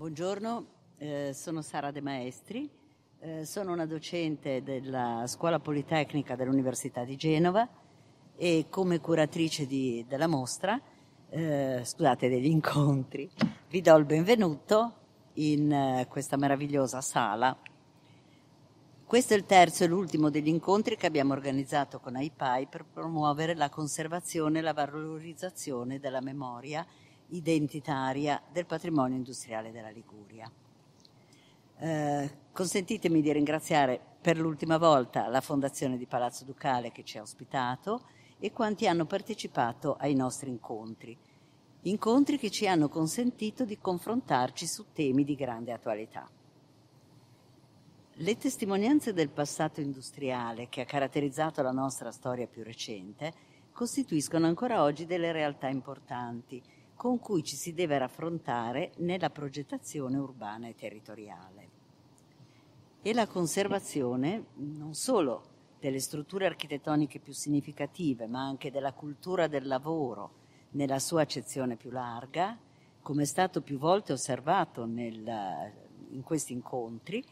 Buongiorno, eh, sono Sara De Maestri, eh, sono una docente della Scuola Politecnica dell'Università di Genova e come curatrice di, della mostra, eh, scusate, degli incontri, vi do il benvenuto in eh, questa meravigliosa sala. Questo è il terzo e l'ultimo degli incontri che abbiamo organizzato con AIPAI per promuovere la conservazione e la valorizzazione della memoria identitaria del patrimonio industriale della Liguria. Eh, consentitemi di ringraziare per l'ultima volta la Fondazione di Palazzo Ducale che ci ha ospitato e quanti hanno partecipato ai nostri incontri. Incontri che ci hanno consentito di confrontarci su temi di grande attualità. Le testimonianze del passato industriale che ha caratterizzato la nostra storia più recente costituiscono ancora oggi delle realtà importanti con cui ci si deve raffrontare nella progettazione urbana e territoriale. E la conservazione non solo delle strutture architettoniche più significative, ma anche della cultura del lavoro nella sua accezione più larga, come è stato più volte osservato nel, in questi incontri,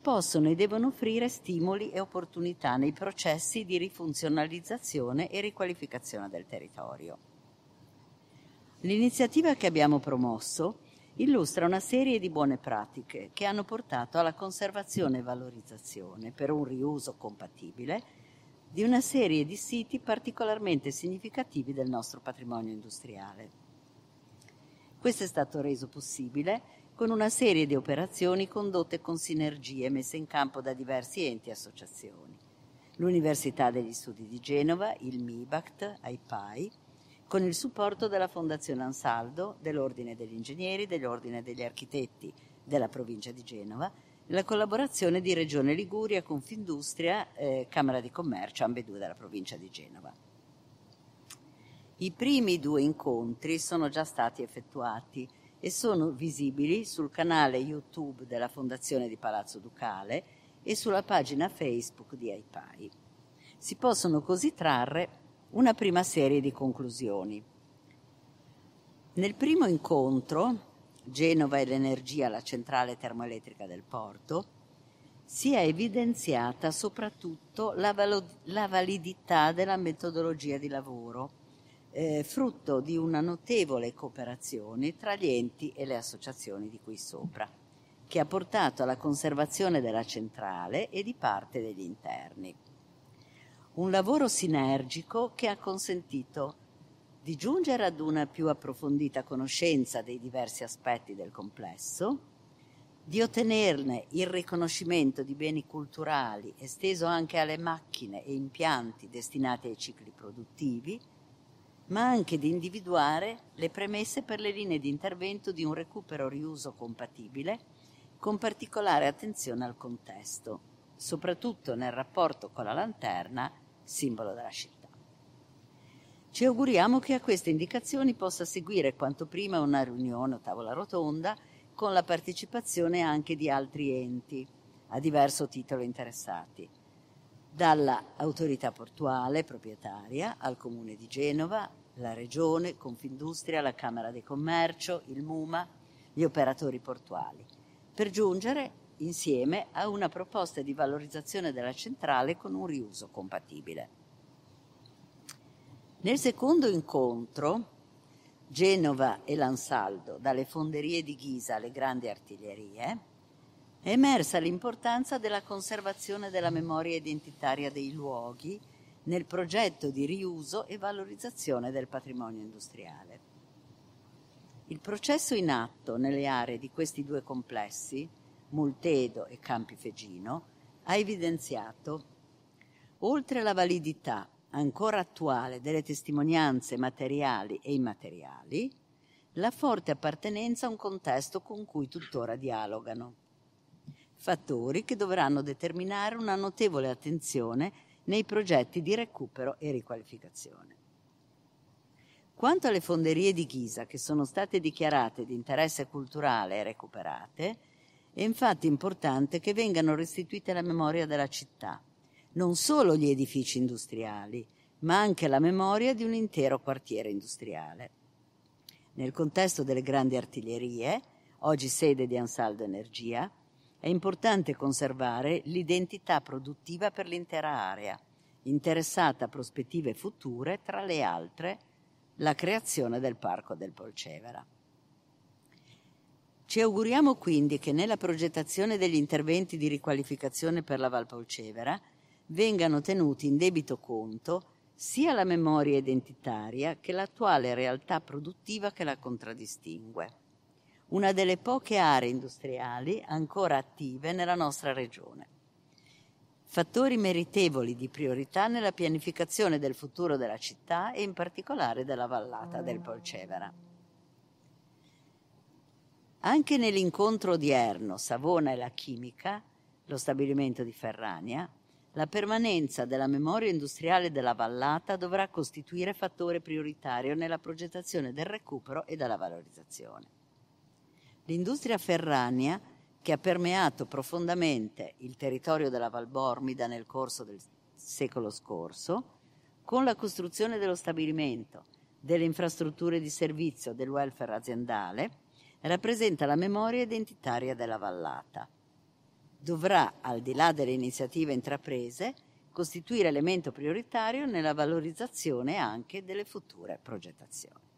possono e devono offrire stimoli e opportunità nei processi di rifunzionalizzazione e riqualificazione del territorio. L'iniziativa che abbiamo promosso illustra una serie di buone pratiche che hanno portato alla conservazione e valorizzazione per un riuso compatibile di una serie di siti particolarmente significativi del nostro patrimonio industriale. Questo è stato reso possibile con una serie di operazioni condotte con sinergie messe in campo da diversi enti e associazioni. L'Università degli Studi di Genova, il MIBACT, AIPAI, con il supporto della Fondazione Ansaldo, dell'Ordine degli Ingegneri, dell'Ordine degli Architetti della provincia di Genova, la collaborazione di Regione Liguria, Confindustria, eh, Camera di Commercio, ambedue della provincia di Genova. I primi due incontri sono già stati effettuati e sono visibili sul canale YouTube della Fondazione di Palazzo Ducale e sulla pagina Facebook di AIPAI. Si possono così trarre una prima serie di conclusioni. Nel primo incontro, Genova e l'energia, la centrale termoelettrica del porto, si è evidenziata soprattutto la, valo- la validità della metodologia di lavoro, eh, frutto di una notevole cooperazione tra gli enti e le associazioni di qui sopra, che ha portato alla conservazione della centrale e di parte degli interni un lavoro sinergico che ha consentito di giungere ad una più approfondita conoscenza dei diversi aspetti del complesso, di ottenerne il riconoscimento di beni culturali esteso anche alle macchine e impianti destinati ai cicli produttivi, ma anche di individuare le premesse per le linee di intervento di un recupero riuso compatibile, con particolare attenzione al contesto, soprattutto nel rapporto con la lanterna simbolo della città. Ci auguriamo che a queste indicazioni possa seguire quanto prima una riunione o tavola rotonda con la partecipazione anche di altri enti a diverso titolo interessati, dall'autorità portuale proprietaria al Comune di Genova, la Regione, Confindustria, la Camera di Commercio, il MUMA, gli operatori portuali, per giungere insieme a una proposta di valorizzazione della centrale con un riuso compatibile. Nel secondo incontro, Genova e l'Ansaldo, dalle fonderie di Ghisa alle grandi artiglierie, è emersa l'importanza della conservazione della memoria identitaria dei luoghi nel progetto di riuso e valorizzazione del patrimonio industriale. Il processo in atto nelle aree di questi due complessi Multedo e Campi Fegino, ha evidenziato, oltre alla validità ancora attuale delle testimonianze materiali e immateriali, la forte appartenenza a un contesto con cui tuttora dialogano. Fattori che dovranno determinare una notevole attenzione nei progetti di recupero e riqualificazione. Quanto alle fonderie di Ghisa che sono state dichiarate di interesse culturale e recuperate, è infatti importante che vengano restituite alla memoria della città, non solo gli edifici industriali, ma anche la memoria di un intero quartiere industriale. Nel contesto delle grandi artiglierie, oggi sede di Ansaldo Energia, è importante conservare l'identità produttiva per l'intera area, interessata a prospettive future, tra le altre la creazione del Parco del Polcevera. Ci auguriamo quindi che nella progettazione degli interventi di riqualificazione per la Valpolcevera vengano tenuti in debito conto sia la memoria identitaria che l'attuale realtà produttiva che la contraddistingue una delle poche aree industriali ancora attive nella nostra regione. Fattori meritevoli di priorità nella pianificazione del futuro della città e in particolare della vallata del Polcevera. Anche nell'incontro odierno Savona e la chimica, lo stabilimento di Ferrania, la permanenza della memoria industriale della vallata dovrà costituire fattore prioritario nella progettazione del recupero e della valorizzazione. L'industria ferrania, che ha permeato profondamente il territorio della Valbormida nel corso del secolo scorso, con la costruzione dello stabilimento, delle infrastrutture di servizio, del welfare aziendale, rappresenta la memoria identitaria della vallata. Dovrà, al di là delle iniziative intraprese, costituire elemento prioritario nella valorizzazione anche delle future progettazioni.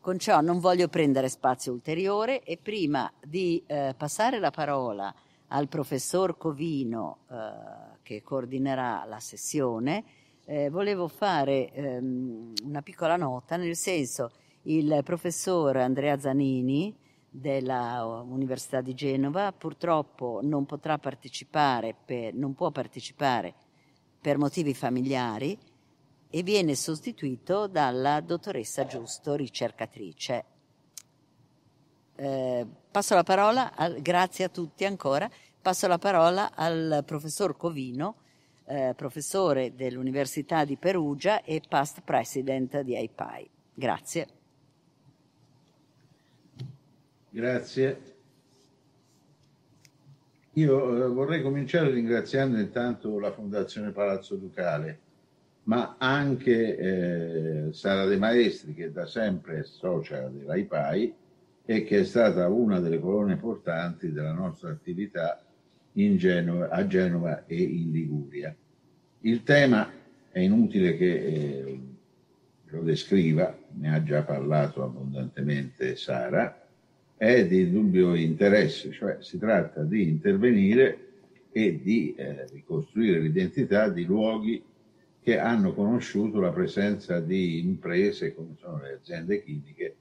Con ciò non voglio prendere spazio ulteriore e prima di eh, passare la parola al professor Covino eh, che coordinerà la sessione, eh, volevo fare ehm, una piccola nota, nel senso il professor Andrea Zanini dell'Università di Genova purtroppo non potrà partecipare, per, non può partecipare per motivi familiari, e viene sostituito dalla dottoressa Giusto, ricercatrice. Eh, passo la parola, al, grazie a tutti ancora, passo la parola al professor Covino, eh, professore dell'Università di Perugia e past president di AIPAI. Grazie. Grazie. Io eh, vorrei cominciare ringraziando intanto la Fondazione Palazzo Ducale ma anche eh, Sara De Maestri, che da sempre è socia dell'AIPAI e che è stata una delle colonne portanti della nostra attività Genova, a Genova e in Liguria. Il tema è inutile che eh, lo descriva, ne ha già parlato abbondantemente Sara, è di dubbio interesse, cioè si tratta di intervenire e di eh, ricostruire l'identità di luoghi che hanno conosciuto la presenza di imprese come sono le aziende chimiche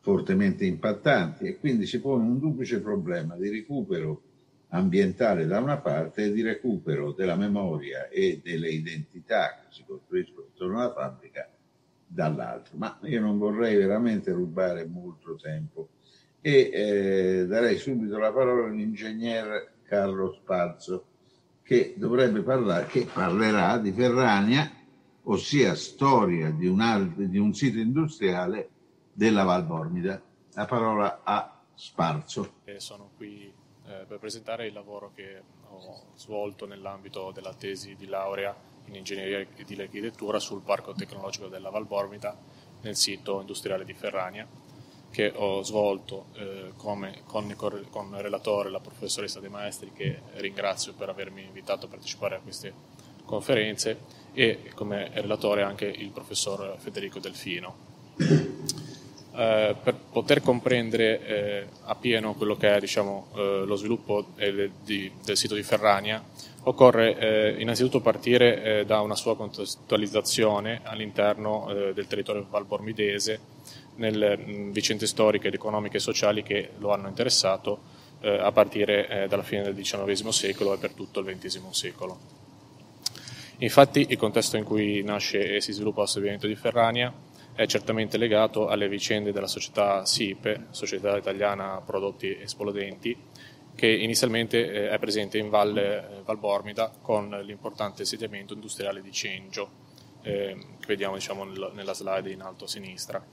fortemente impattanti e quindi si pone un duplice problema di recupero ambientale da una parte e di recupero della memoria e delle identità che si costruiscono intorno alla fabbrica dall'altro. Ma io non vorrei veramente rubare molto tempo e eh, darei subito la parola all'ingegner Carlo Spazzo che dovrebbe parlare, che parlerà di Ferrania, ossia storia di un, di un sito industriale della Val Bormida. La parola a Sparzo. sono qui eh, per presentare il lavoro che ho svolto nell'ambito della tesi di laurea in ingegneria e di architettura sul parco tecnologico della Val Bormida nel sito industriale di Ferrania che ho svolto eh, come, con, con il relatore, la professoressa De Maestri, che ringrazio per avermi invitato a partecipare a queste conferenze, e come relatore anche il professor Federico Delfino. Eh, per poter comprendere eh, appieno quello che è diciamo, eh, lo sviluppo del, di, del, sito di Ferrania, occorre eh, innanzitutto partire eh, da una sua contestualizzazione all'interno del territorio valbormidese nelle vicende storiche, economiche e sociali che lo hanno interessato a partire dalla fine del XIX secolo e per tutto il XX secolo. Infatti il contesto in cui nasce e si sviluppa lo stabilimento di Ferrania è certamente legato alle vicende della società SIPE, Società Italiana Prodotti Esplodenti, che inizialmente eh, è presente in eh, Valbormida con l'importante insediamento industriale di Cengio, eh, che vediamo diciamo, nella slide in alto a sinistra.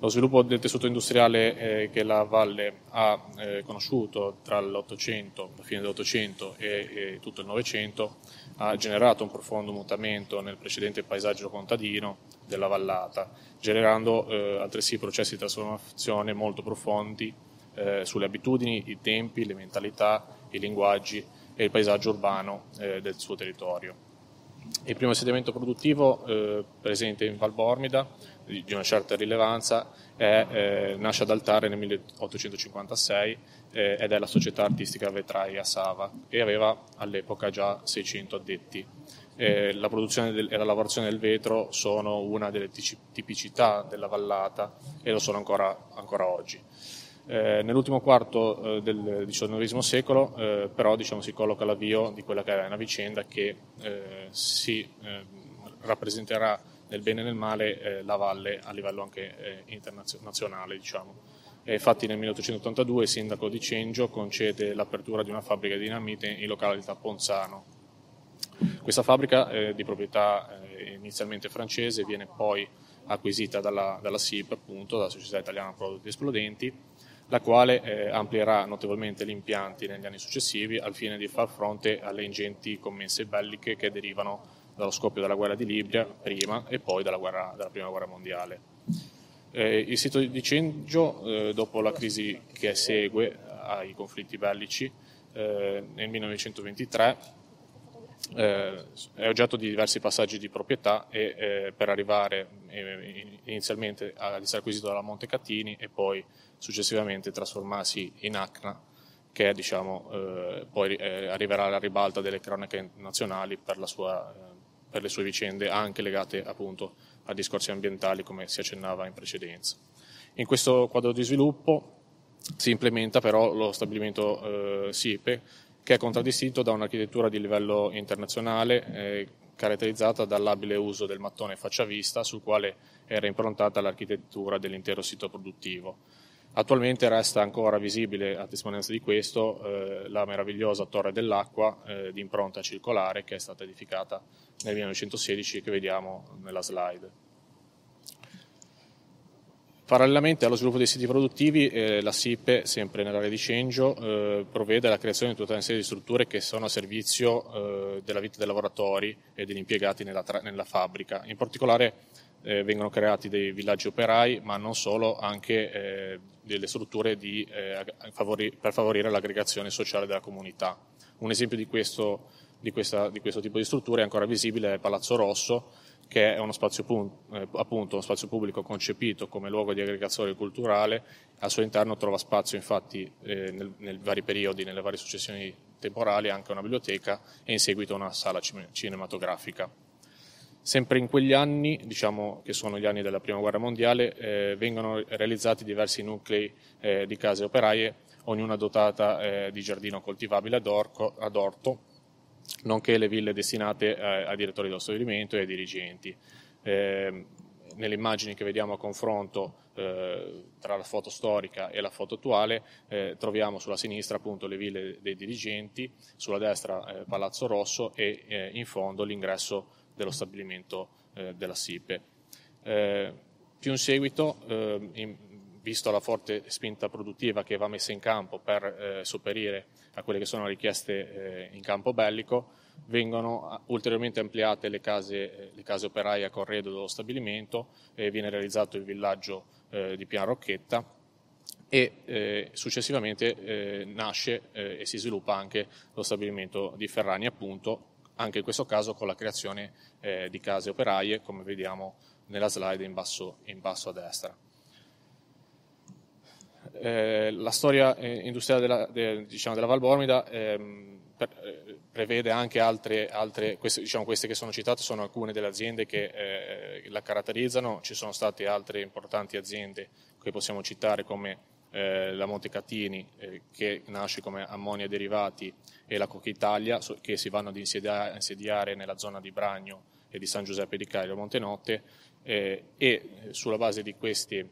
Lo sviluppo del tessuto industriale eh, che la Valle ha eh, conosciuto tra l'Ottocento, la fine dell'Ottocento e, e tutto il Novecento ha generato un profondo mutamento nel precedente paesaggio contadino della vallata, generando eh, altresì processi di trasformazione molto profondi eh, sulle abitudini, i tempi, le mentalità, i linguaggi e il paesaggio urbano eh, del suo territorio. Il primo insediamento produttivo eh, presente in Val Bormida, di, una certa rilevanza, è, eh, nasce ad Altare nel 1856 eh, ed è la società artistica Vetraia Sava e aveva all'epoca già 600 addetti. Eh, la produzione del, e la lavorazione del vetro sono una delle tipicità della vallata e lo sono ancora, ancora oggi. Eh, nell'ultimo quarto eh, del XIX secolo eh, però diciamo, si colloca l'avvio di quella che è una vicenda che si rappresenterà nel bene e nel male eh, la valle a livello anche internazionale. Diciamo. infatti nel 1882 il sindaco di Cengio concede l'apertura di una fabbrica di dinamite in località Ponzano. Questa fabbrica di proprietà inizialmente francese viene poi acquisita dalla, dalla SIP, appunto, dalla Società Italiana Prodotti Esplodenti, la quale eh, amplierà notevolmente gli impianti negli anni successivi al fine di far fronte alle ingenti commesse belliche che derivano dallo scoppio della guerra di Libia prima e poi dalla, guerra, dalla prima guerra mondiale. Eh, il sito di Cengio, eh, dopo la crisi che segue ai conflitti bellici, eh, nel 1923 eh, è oggetto di diversi passaggi di proprietà e eh, per arrivare eh, inizialmente ad essere acquisito dalla Montecatini e poi successivamente trasformarsi in ACNA che diciamo, eh, poi eh, arriverà alla ribalta delle cronache nazionali per, sua, eh, per, le sue vicende anche legate appunto a discorsi ambientali come si accennava in precedenza. In questo quadro di sviluppo si implementa però lo stabilimento SIPE che è contraddistinto da un'architettura di livello internazionale eh, caratterizzata dall'abile uso del mattone faccia vista sul quale era improntata l'architettura dell'intero sito produttivo. Attualmente resta ancora visibile, a testimonianza di questo, eh, la meravigliosa Torre dell'Acqua eh, di impronta circolare che è stata edificata nel 1916 e che vediamo nella slide. Parallelamente allo sviluppo dei siti produttivi, eh, la SIPE, sempre nell'area di Cengio, eh, provvede alla creazione di tutta una serie di strutture che sono a servizio eh, della vita dei lavoratori e degli impiegati nella, nella fabbrica. In particolare eh, vengono creati dei villaggi operai, ma non solo, anche eh, delle strutture di, eh, favori, per favorire l'aggregazione sociale della comunità. Un esempio di questo, di, questa, di questo tipo di strutture è ancora visibile è Palazzo Rosso, che è uno spazio, eh, appunto, uno spazio pubblico concepito come luogo di aggregazione culturale, al suo interno trova spazio infatti eh, nel, nei vari periodi, nelle varie successioni temporali, anche una biblioteca e in seguito una sala cinematografica. Sempre in quegli anni, diciamo che sono gli anni della Prima Guerra Mondiale, eh, vengono realizzati diversi nuclei eh, di case operaie, ognuna dotata eh, di giardino coltivabile ad, orco, ad orto, nonché le ville destinate eh, ai direttori dello stabilimento e ai dirigenti. Eh, nelle immagini che vediamo a confronto eh, tra la foto storica e la foto attuale eh, troviamo sulla sinistra appunto le ville dei dirigenti, sulla destra eh, Palazzo Rosso e eh, in fondo l'ingresso dello stabilimento della SIPE. più in seguito, in, visto la forte spinta produttiva che va messa in campo per sopperire a quelle che sono le richieste eh, in campo bellico, vengono ulteriormente ampliate le case, eh, le case operaie a corredo dello stabilimento, viene realizzato il villaggio eh, di Pian Rocchetta e eh, successivamente eh, nasce eh, e si sviluppa anche lo stabilimento di Ferrani appunto, anche in questo caso con la creazione di case operaie come vediamo nella slide in basso, in basso a destra. Eh, la storia eh, industriale della, de, diciamo, della Val Bormida ehm, per, eh, prevede anche altre, altre queste, diciamo, queste, che sono citate sono alcune delle aziende che eh, la caratterizzano, ci sono state altre importanti aziende che possiamo citare come eh, la Montecatini eh, che nasce come ammonia derivati e la Cocca Italia so, che si vanno ad insediare, insediare, nella zona di Bragno e di San Giuseppe di Cairo Montenotte e sulla base di questi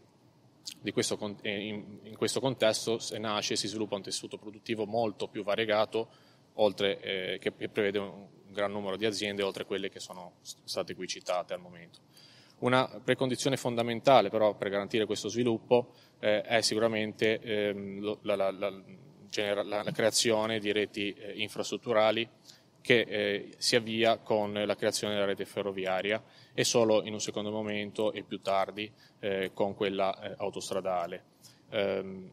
questo, eh, in, questo contesto nasce e si sviluppa un tessuto produttivo molto più variegato, oltre, eh, che prevede un gran numero di aziende, oltre quelle che sono state qui citate al momento. Una precondizione fondamentale però per garantire questo sviluppo eh, è sicuramente ehm, la, la, la, la, creazione di reti eh, infrastrutturali che eh, si avvia con la creazione della rete ferroviaria e solo in un secondo momento e più tardi eh, con quella eh, autostradale. Um,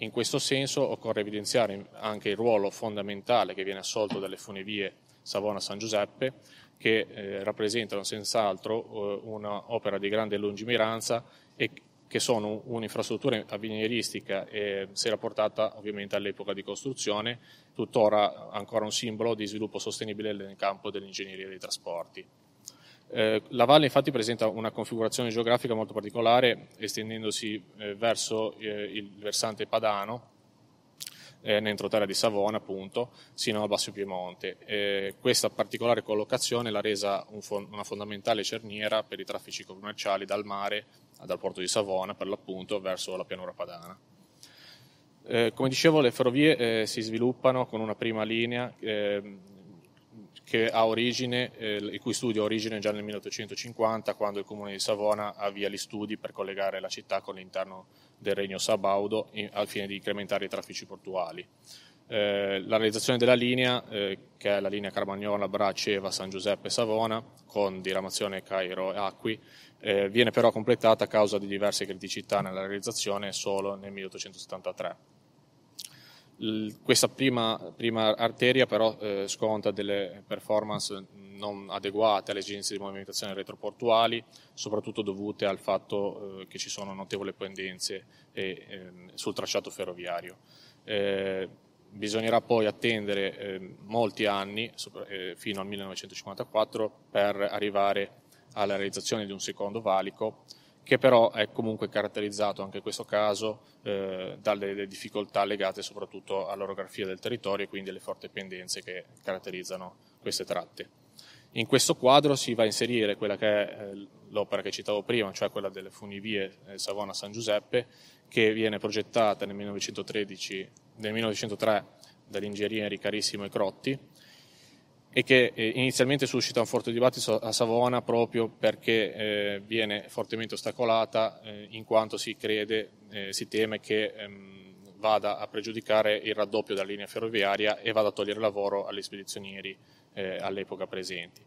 In questo senso occorre evidenziare anche il ruolo fondamentale che viene assolto dalle funivie Savona-San Giuseppe, che eh, rappresentano senz'altro eh, un'opera di grande lungimiranza e che sono un'infrastruttura avveniristica si era portata ovviamente all'epoca di costruzione, tuttora ancora un simbolo di sviluppo sostenibile nel campo dell'ingegneria dei trasporti. Eh, la valle infatti presenta una configurazione geografica molto particolare, estendendosi eh, verso eh, il versante padano, eh, nell'entroterra di Savona, appunto, sino al Basso Piemonte. Eh, questa particolare collocazione l'ha resa un fon- una fondamentale cerniera per i traffici commerciali dal mare, dal porto di Savona, per l'appunto, verso la pianura padana. Eh, come dicevo, le ferrovie si sviluppano con una prima linea ehm, che ha origine, eh, il cui studio ha origine già nel 1850, quando il comune di Savona avvia gli studi per collegare la città con l'interno del Regno Sabaudo in, al fine di incrementare i traffici portuali. Eh, la realizzazione della linea, eh, che è la linea Carmagnola, Braceva, San Giuseppe Savona, con diramazione Cairo e Acqui, eh, viene però completata a causa di diverse criticità nella realizzazione solo nel 1873 questa prima, prima, arteria però eh, sconta delle performance non adeguate alle esigenze di movimentazione retroportuali, soprattutto dovute al fatto eh, che ci sono notevoli pendenze eh, sul tracciato ferroviario. Eh, bisognerà poi attendere ehm, molti anni, eh, fino al 1954, per arrivare alla realizzazione di un secondo valico che però è comunque caratterizzato anche in questo caso eh, dalle difficoltà legate soprattutto all'orografia del territorio e quindi alle forti pendenze che caratterizzano queste tratte. In questo quadro si va a inserire quella che è eh, l'opera che citavo prima, cioè quella delle funivie eh, Savona-San Giuseppe, che viene progettata nel, 1913, nel 1903 dall'ingegnere Carissimo e Crotti, e che eh, inizialmente suscita un forte dibattito a Savona proprio perché eh, viene fortemente ostacolata eh, in quanto si crede, eh, si teme che ehm, vada a pregiudicare il raddoppio della linea ferroviaria e vada a togliere lavoro agli spedizionieri eh, all'epoca presenti.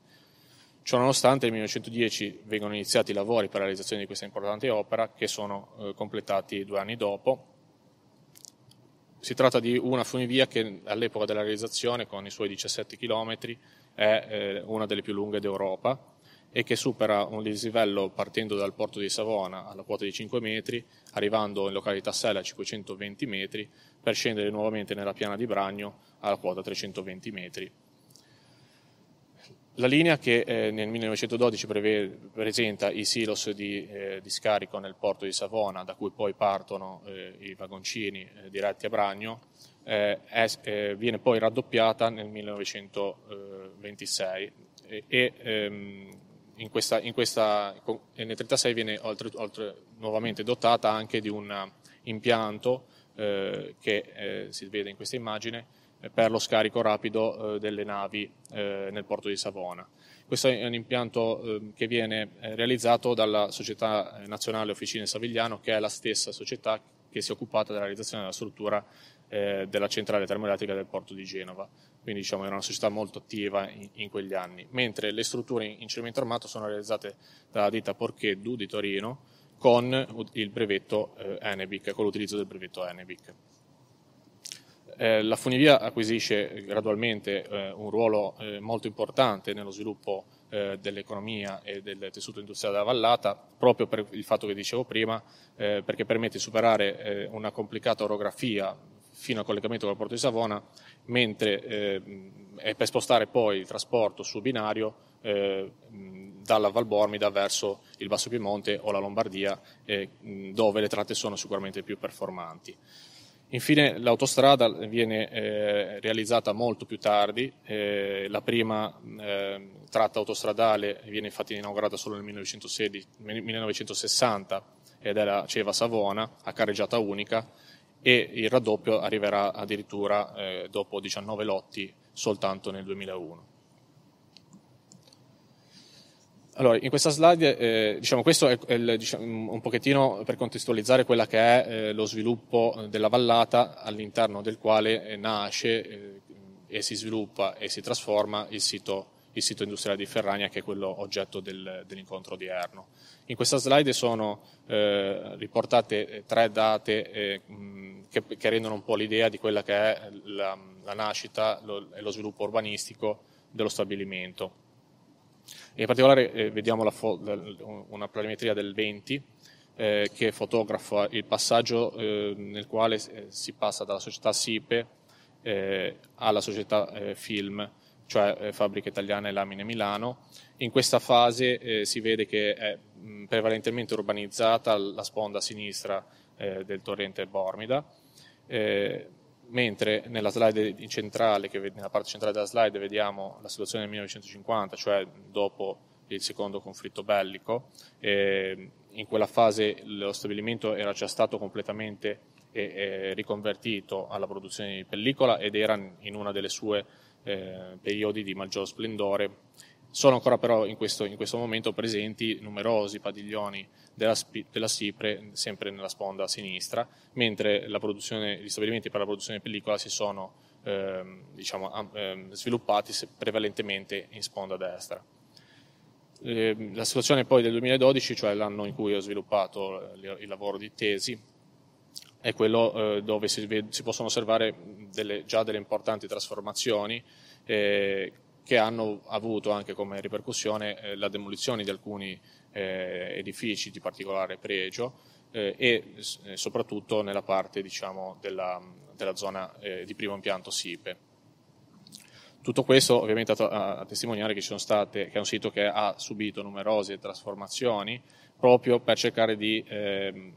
Ciononostante nel 1910 vengono iniziati i lavori per la realizzazione di questa importante opera che sono eh, completati due anni dopo si tratta di una funivia che all'epoca della realizzazione, con i suoi 17 km, è eh, una delle più lunghe d'Europa e che supera un dislivello partendo dal porto di Savona alla quota di 5 metri, arrivando in località Sella a 520 metri, per scendere nuovamente nella piana di Bragno alla quota 320 metri la linea che eh, nel 1912 prevede, presenta i silos di, eh, di, scarico nel porto di Savona, da cui poi partono eh, i vagoncini eh, diretti a Bragno, eh, è, eh, viene poi raddoppiata nel 1926 e, e ehm, in questa, in questa, nel 1936 viene oltre, oltre, nuovamente dotata anche di un impianto che si vede in questa immagine per lo scarico rapido eh, delle navi eh, nel porto di Savona. Questo è un impianto eh, che viene realizzato dalla Società Nazionale Officine Savigliano, che è la stessa società che si è occupata della realizzazione della struttura della centrale termoelettrica del porto di Genova. Quindi diciamo, era una società molto attiva in, in, quegli anni, mentre le strutture in cemento armato sono realizzate dalla ditta Porcheddu di Torino con il brevetto eh, Enebic, con l'utilizzo del brevetto Enebic. Eh, la funivia acquisisce gradualmente eh, un ruolo eh, molto importante nello sviluppo eh, dell'economia e del tessuto industriale della vallata, proprio per il fatto che dicevo prima, eh, perché permette di superare eh, una complicata orografia fino al collegamento con il porto di Savona, mentre è per spostare poi il trasporto su binario dalla Valbormida verso il Basso Piemonte o la Lombardia, dove le tratte sono sicuramente più performanti. Infine l'autostrada viene eh, realizzata molto più tardi, eh, la prima eh, tratta autostradale viene infatti inaugurata solo nel 1916, 1960 ed è la Ceva Savona a carreggiata unica e il raddoppio arriverà addirittura eh, dopo 19 lotti soltanto nel 2001. Allora, in questa slide, eh, diciamo, questo è, il, diciamo, un pochettino per contestualizzare quella che è eh, lo sviluppo della vallata all'interno del quale eh, nasce eh, e si sviluppa e si trasforma il sito il sito industriale di Ferrania che è quello oggetto del, dell'incontro odierno. In questa slide sono eh, riportate eh, tre date che, che, rendono un po' l'idea di quella che è la, la nascita lo, e lo sviluppo urbanistico dello stabilimento. In particolare eh, vediamo fo- una planimetria del 20 eh, che fotografa il passaggio eh, nel quale si passa dalla società SIPE alla società Film cioè eh, Fabbrica Italiana e Lamine Milano. In questa fase eh, si vede che è mh, prevalentemente urbanizzata la sponda sinistra eh, del torrente Bormida, eh, mentre nella slide centrale, nella parte centrale della slide vediamo la situazione del 1950, cioè dopo il secondo conflitto bellico, in quella fase lo stabilimento era già stato completamente eh, riconvertito alla produzione di pellicola ed era in una delle sue eh, periodi di maggior splendore. Sono ancora però in questo, in questo momento presenti numerosi padiglioni della, della, Cipre, sempre nella sponda sinistra, mentre gli stabilimenti per la produzione di pellicola si sono eh, diciamo, eh, sviluppati prevalentemente in sponda destra. Eh, la situazione poi del 2012, cioè l'anno in cui ho sviluppato il lavoro di tesi, è quello eh, dove si, possono osservare delle, già delle importanti trasformazioni eh, che hanno avuto anche come ripercussione eh, la demolizione di alcuni eh, edifici di particolare pregio eh, e eh, soprattutto nella parte diciamo, della, della, zona di primo impianto SIPE. Tutto questo ovviamente a, a testimoniare che, state, che, è un sito che ha subito numerose trasformazioni proprio per cercare di ehm,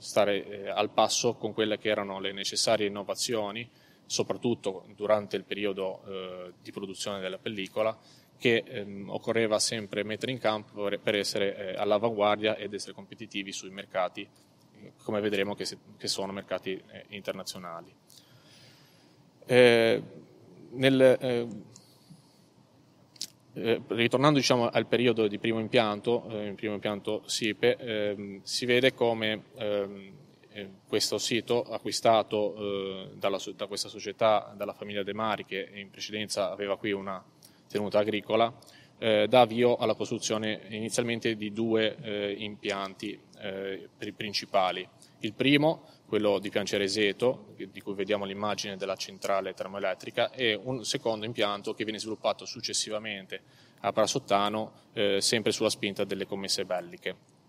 stare eh, al passo con quelle che erano le necessarie innovazioni, soprattutto durante il periodo eh, di produzione della pellicola, che ehm, occorreva sempre mettere in campo per, essere eh, all'avanguardia ed essere competitivi sui mercati, come vedremo che, se, che sono mercati eh, internazionali. Eh, nel, eh, eh, ritornando diciamo, al periodo di primo impianto, eh, il primo impianto SIPE, ehm, si vede come ehm, eh, questo sito acquistato eh, dalla, da questa società, dalla famiglia De Mari, che in precedenza aveva qui una tenuta agricola, eh, dà avvio alla costruzione inizialmente di due eh, impianti principali. Il primo quello di Piancereseto, di cui vediamo l'immagine della centrale termoelettrica, e un secondo impianto che viene sviluppato successivamente a Prasottano, eh, sempre sulla spinta delle commesse belliche.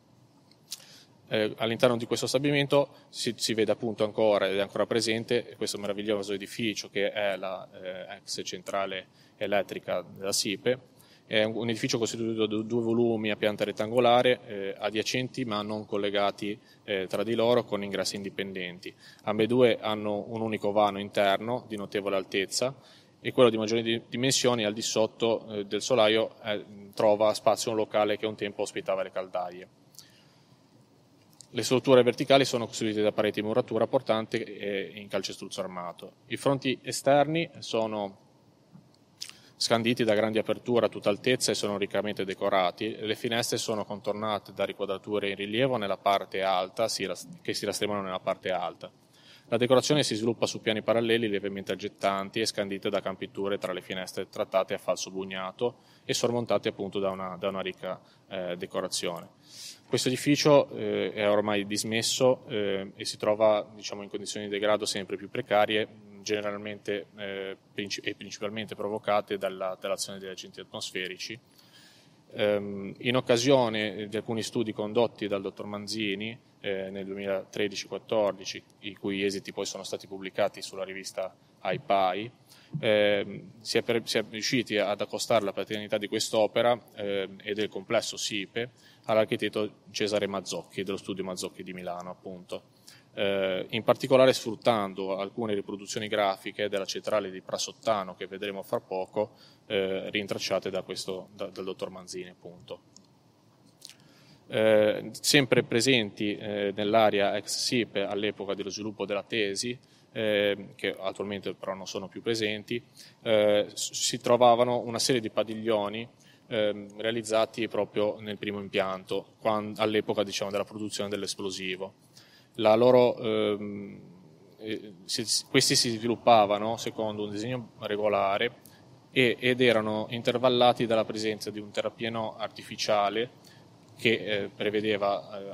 Eh, all'interno di questo stabilimento si, si, vede appunto ancora ed è ancora presente questo meraviglioso edificio che è la eh, ex centrale elettrica della SIPE, è un edificio costituito da due volumi a pianta rettangolare, eh, adiacenti ma non collegati eh, tra di loro con ingressi indipendenti. Ambedue hanno un unico vano interno di notevole altezza e quello di maggiori dimensioni al di sotto eh, del solaio eh, trova spazio un locale che un tempo ospitava le caldaie. Le strutture verticali sono costituite da pareti di muratura portante e in calcestruzzo armato. I fronti esterni sono scanditi da grandi aperture a tutta altezza e sono riccamente decorati. Le finestre sono contornate da riquadrature in rilievo nella parte alta, che si rastremano nella parte alta. La decorazione si sviluppa su piani paralleli lievemente aggettanti e scandite da campiture tra le finestre trattate a falso bugnato e sormontate appunto da una, da una ricca eh, decorazione. Questo edificio eh, è ormai dismesso eh, e si trova diciamo, in condizioni di degrado sempre più precarie generalmente eh, e principalmente provocate dalla, dall'azione degli agenti atmosferici. Um, in occasione di alcuni studi condotti dal dottor Manzini eh, nel 2013-14, i cui esiti poi sono stati pubblicati sulla rivista AIPAI, eh, si, è per, si, è riusciti ad accostare la paternità di quest'opera eh, e del complesso SIPE all'architetto Cesare Mazzocchi dello studio Mazzocchi di Milano appunto eh, in particolare sfruttando alcune riproduzioni grafiche della centrale di Prasottano che vedremo fra poco, eh, rintracciate da questo, da, dal dottor Manzini. Appunto. Eh, sempre presenti eh, nell'area ex SIPE all'epoca dello sviluppo della tesi, eh, che attualmente però non sono più presenti, eh, si trovavano una serie di padiglioni ehm, realizzati proprio nel primo impianto, quando, all'epoca diciamo, della produzione dell'esplosivo loro, ehm, eh, si, questi si sviluppavano secondo un disegno regolare e, ed erano intervallati dalla presenza di un terrapieno artificiale che eh, prevedeva eh,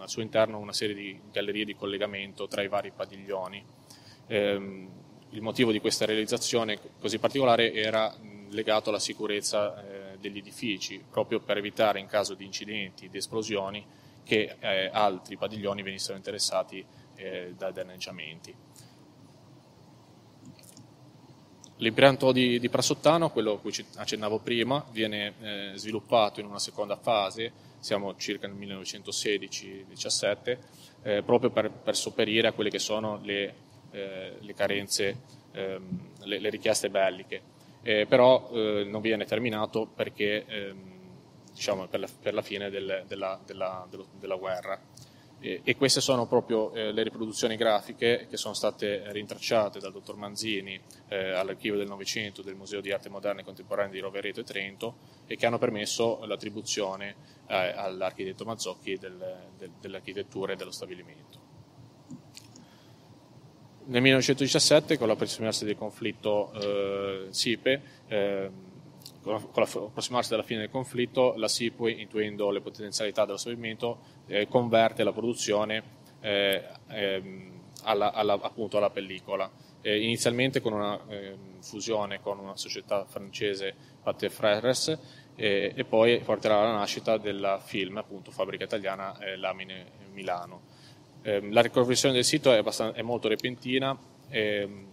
al suo interno una serie di gallerie di collegamento tra i vari padiglioni. Eh, il motivo di questa realizzazione così particolare era legato alla sicurezza eh, degli edifici, proprio per evitare in caso di incidenti, di esplosioni, che eh, altri padiglioni venissero interessati eh, da danneggiamenti. L'impianto di, di, Prasottano, quello a cui accennavo prima, viene eh, sviluppato in una seconda fase, siamo circa nel 1916-17, eh, proprio per, per, sopperire a quelle che sono le, eh, le carenze, ehm, le, le, richieste belliche. Eh, però eh, non viene terminato perché ehm, diciamo, per, la, per la fine del, della, della, della, guerra. E, e, queste sono proprio eh, le riproduzioni grafiche che sono state rintracciate dal dottor Manzini eh, all'archivio del Novecento del Museo di Arte Moderna e Contemporanea di Rovereto e Trento e che hanno permesso l'attribuzione eh, all'architetto Mazzocchi del, del, dell'architettura e dello stabilimento. Nel 1917, con l'approssimarsi del conflitto eh, SIPE, eh, con l'approssimarsi della fine del conflitto, la SIPE, intuendo le potenzialità dello stabilimento, eh, converte la produzione eh, ehm, alla, alla, appunto alla pellicola. Eh, inizialmente con una ehm, fusione con una società francese, Pathé Frères, e poi porterà alla nascita della film, appunto, fabbrica italiana Lamine Milano. Ehm, la riconversione del sito è, è molto repentina. Ehm,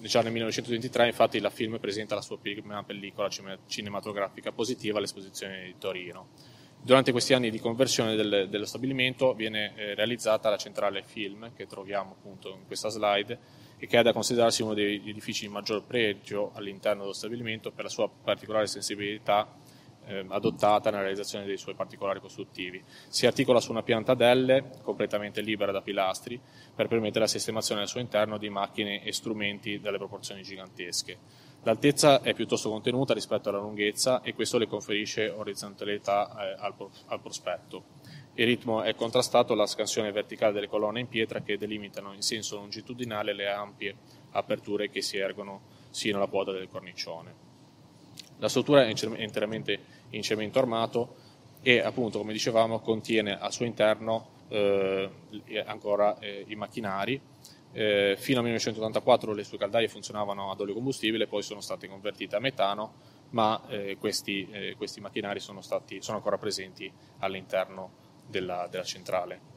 già nel 1923 infatti la film presenta la sua prima pellicola cinematografica positiva all'esposizione di Torino. Durante questi anni di conversione del, dello stabilimento viene eh, realizzata la centrale film che troviamo appunto in questa slide e che è da considerarsi uno degli edifici di maggior pregio all'interno dello stabilimento per la sua particolare sensibilità eh, adottata nella realizzazione dei suoi particolari costruttivi. Si articola su una pianta ad L completamente libera da pilastri per permettere la sistemazione al suo interno di macchine e strumenti dalle proporzioni gigantesche. L'altezza è piuttosto contenuta rispetto alla lunghezza e questo le conferisce orizzontalità eh, al, al prospetto. Il ritmo è contrastato alla scansione verticale delle colonne in pietra che delimitano in senso longitudinale le ampie aperture che si ergono sino alla quota del cornicione. La struttura è interamente in cemento armato e appunto come dicevamo contiene al suo interno eh, ancora eh, i macchinari. Eh, fino al 1984 le sue caldaie funzionavano ad olio combustibile, poi sono state convertite a metano, ma eh, questi, eh, questi, macchinari sono, stati, sono, ancora presenti all'interno della, della centrale.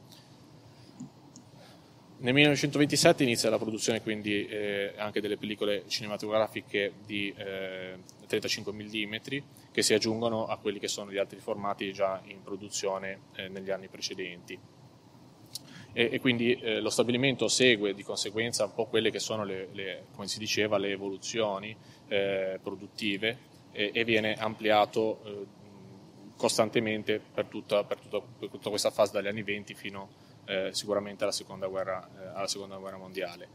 Nel 1927 inizia la produzione quindi eh, anche delle pellicole cinematografiche di eh, 35 mm che si aggiungono a quelli che sono gli altri formati già in produzione eh, negli anni precedenti. E, e quindi eh, lo stabilimento segue di conseguenza un po' quelle che sono le, le come si diceva, le evoluzioni eh, produttive e, e, viene ampliato eh, costantemente per tutta, per, tutta, per tutta, questa fase dagli anni 20 fino eh, sicuramente alla seconda, guerra, eh, alla seconda, guerra, mondiale.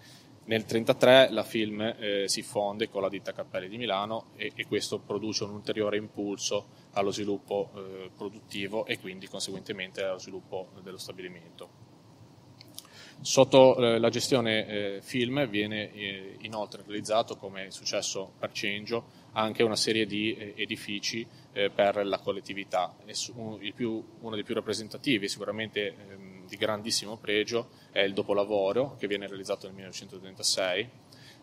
Nel 1933 la film eh, si fonde con la ditta Cappelli di Milano e, e, questo produce un ulteriore impulso allo sviluppo eh, produttivo e quindi conseguentemente allo sviluppo dello stabilimento. Sotto eh, la gestione eh, film viene eh, inoltre realizzato, come è successo per Cengio, anche una serie di eh, edifici per la collettività. Uno dei più rappresentativi, sicuramente ehm, di grandissimo pregio, è il dopolavoro che viene realizzato nel 1936.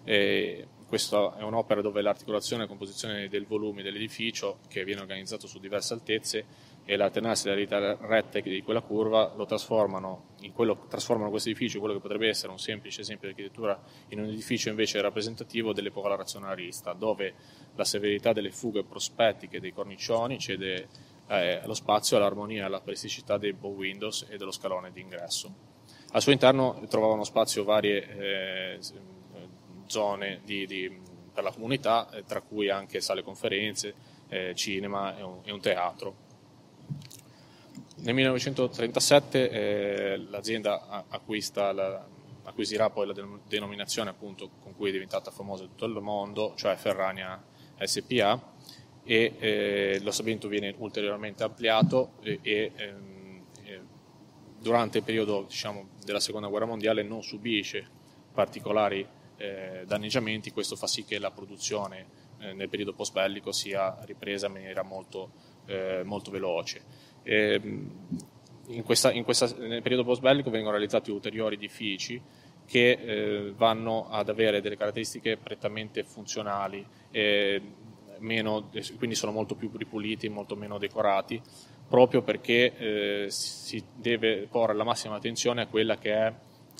E questa è un'opera dove l'articolazione e composizione del volume dell'edificio, che viene organizzato su diverse altezze, e l'alternarsi delle rette di quella curva lo trasformano, in quello, trasformano questo edificio, quello che potrebbe essere un semplice esempio di architettura, in un edificio invece rappresentativo dell'epoca razionalista, dove la severità delle fughe prospettiche dei cornicioni cede eh, lo spazio all'armonia e alla plasticità dei bow windows e dello scalone d'ingresso. Al suo interno trovavano spazio varie eh, zone di, di, per la comunità, eh, tra cui anche sale conferenze, eh, cinema e un, e un teatro. Nel 1937 eh, l'azienda acquista la, acquisirà poi la denominazione appunto con cui è diventata famosa in tutto il mondo, cioè Ferrania SPA, e eh, lo stabilimento viene ulteriormente ampliato e, e ehm, durante il periodo diciamo, della seconda guerra mondiale non subisce particolari eh, danneggiamenti, questo fa sì che la produzione eh, nel periodo post bellico sia ripresa in maniera molto, eh, molto veloce. E, ehm, in questa, in questa, nel periodo post bellico vengono realizzati ulteriori edifici che eh, vanno ad avere delle caratteristiche prettamente funzionali, meno, quindi sono molto più ripuliti, molto meno decorati, proprio perché eh, si deve porre la massima attenzione a quella che è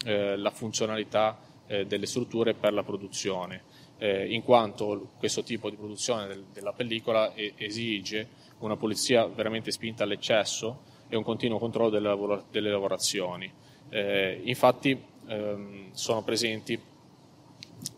eh, la funzionalità eh, delle strutture per la produzione, eh, in quanto questo tipo di produzione del, della pellicola esige una pulizia veramente spinta all'eccesso e un continuo controllo delle, lavora- delle lavorazioni. Eh, infatti ehm, sono presenti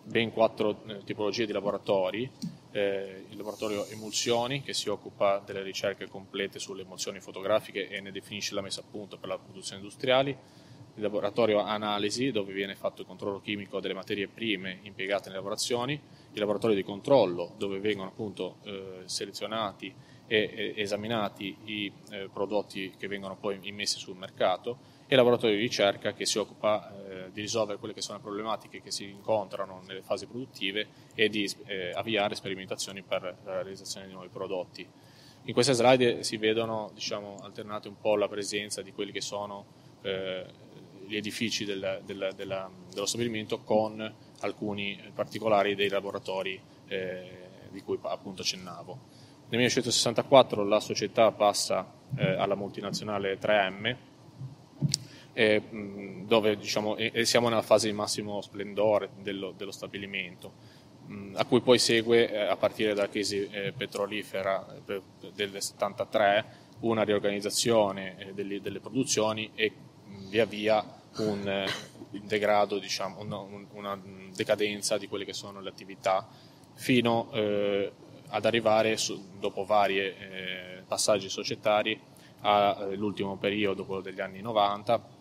ben quattro eh, tipologie di laboratori, eh, il laboratorio emulsioni che si occupa delle ricerche complete sulle emulsioni fotografiche e ne definisce la messa a punto per la produzione industriale, il laboratorio analisi dove viene fatto il controllo chimico delle materie prime impiegate nelle lavorazioni, il laboratorio di controllo dove vengono appunto eh, selezionati e, e esaminati i eh, prodotti che vengono poi immessi sul mercato e laboratorio di ricerca che si occupa eh, di risolvere quelle che sono le problematiche che si incontrano nelle fasi produttive e di eh, avviare sperimentazioni per la realizzazione di nuovi prodotti. In queste slide si vedono diciamo, alternate un po' la presenza di quelli che sono eh, gli edifici del, del, della, dello stabilimento con alcuni particolari dei laboratori eh, di cui appunto accennavo. Nel 1964 la società passa eh, alla multinazionale 3M eh, dove diciamo, siamo nella fase di massimo splendore dello, dello stabilimento, a cui poi segue, eh, a partire dalla crisi eh, petrolifera eh, del 73, una riorganizzazione delle, produzioni e via via un, degrado, diciamo, una, decadenza di quelle che sono le attività, fino ad arrivare, dopo vari passaggi societari, all'ultimo periodo, quello degli anni 90,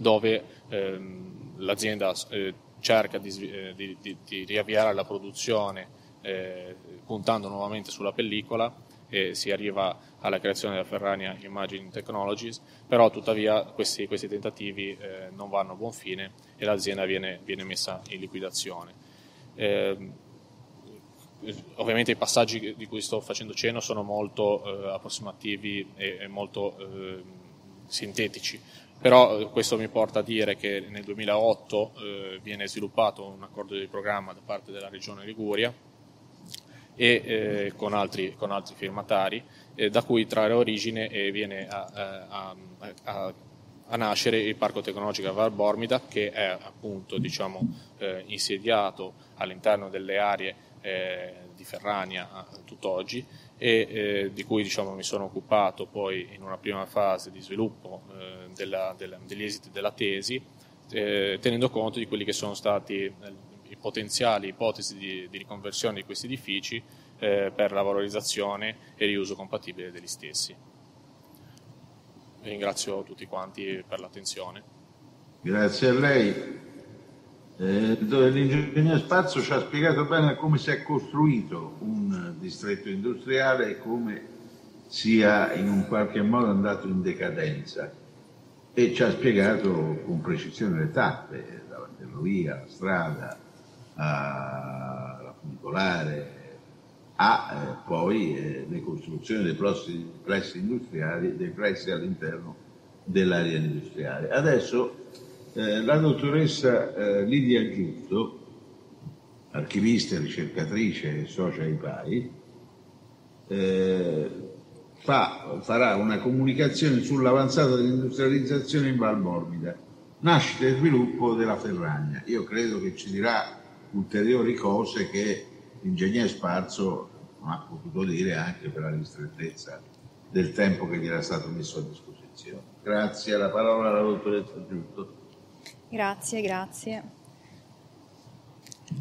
dove ehm, l'azienda eh, cerca di, eh, di, di, di, riavviare la produzione eh, puntando nuovamente sulla pellicola e si arriva alla creazione della Ferrania Imaging Technologies, però tuttavia questi, questi tentativi eh, non vanno a buon fine e l'azienda viene, viene messa in liquidazione. Ehm, ovviamente i passaggi di cui sto facendo cenno sono molto eh, approssimativi e, e molto eh, sintetici, però eh, questo mi porta a dire che nel 2008 eh, viene sviluppato un accordo di programma da parte della Regione Liguria e eh, con, altri, con, altri, firmatari, eh, da cui trarre origine e viene a, a, a, a, nascere il Parco Tecnologico Val Bormida, che è appunto diciamo, eh, insediato all'interno delle aree eh, di Ferrania tutt'oggi e eh, di cui diciamo, mi sono occupato poi in una prima fase di sviluppo eh, della, della, degli esiti della tesi, eh, tenendo conto di quelli che sono stati eh, i potenziali ipotesi di, di, riconversione di questi edifici eh, per la valorizzazione e riuso compatibile degli stessi. Ringrazio tutti quanti per l'attenzione. Grazie a lei. Eh, L'ingegner Spazio ci ha spiegato bene come si è costruito un distretto industriale e come sia in un qualche modo andato in decadenza e ci ha spiegato con precisione le tappe, dalla ferrovia, alla strada, alla funicolare, a eh, poi eh, le costruzioni dei prossimi pressi industriali, dei pressi all'interno dell'area industriale. Adesso eh, la dottoressa eh, Lidia Giusto, archivista, ricercatrice e socia IPAI, eh, fa, farà una comunicazione sull'avanzata dell'industrializzazione in Val Bormida, nascita e sviluppo della Ferragna. Io credo che ci dirà ulteriori cose che l'ingegner Sparso non ha potuto dire anche per la ristrettezza del tempo che gli era stato messo a disposizione. Grazie, la parola alla dottoressa Giusto. Grazie, grazie.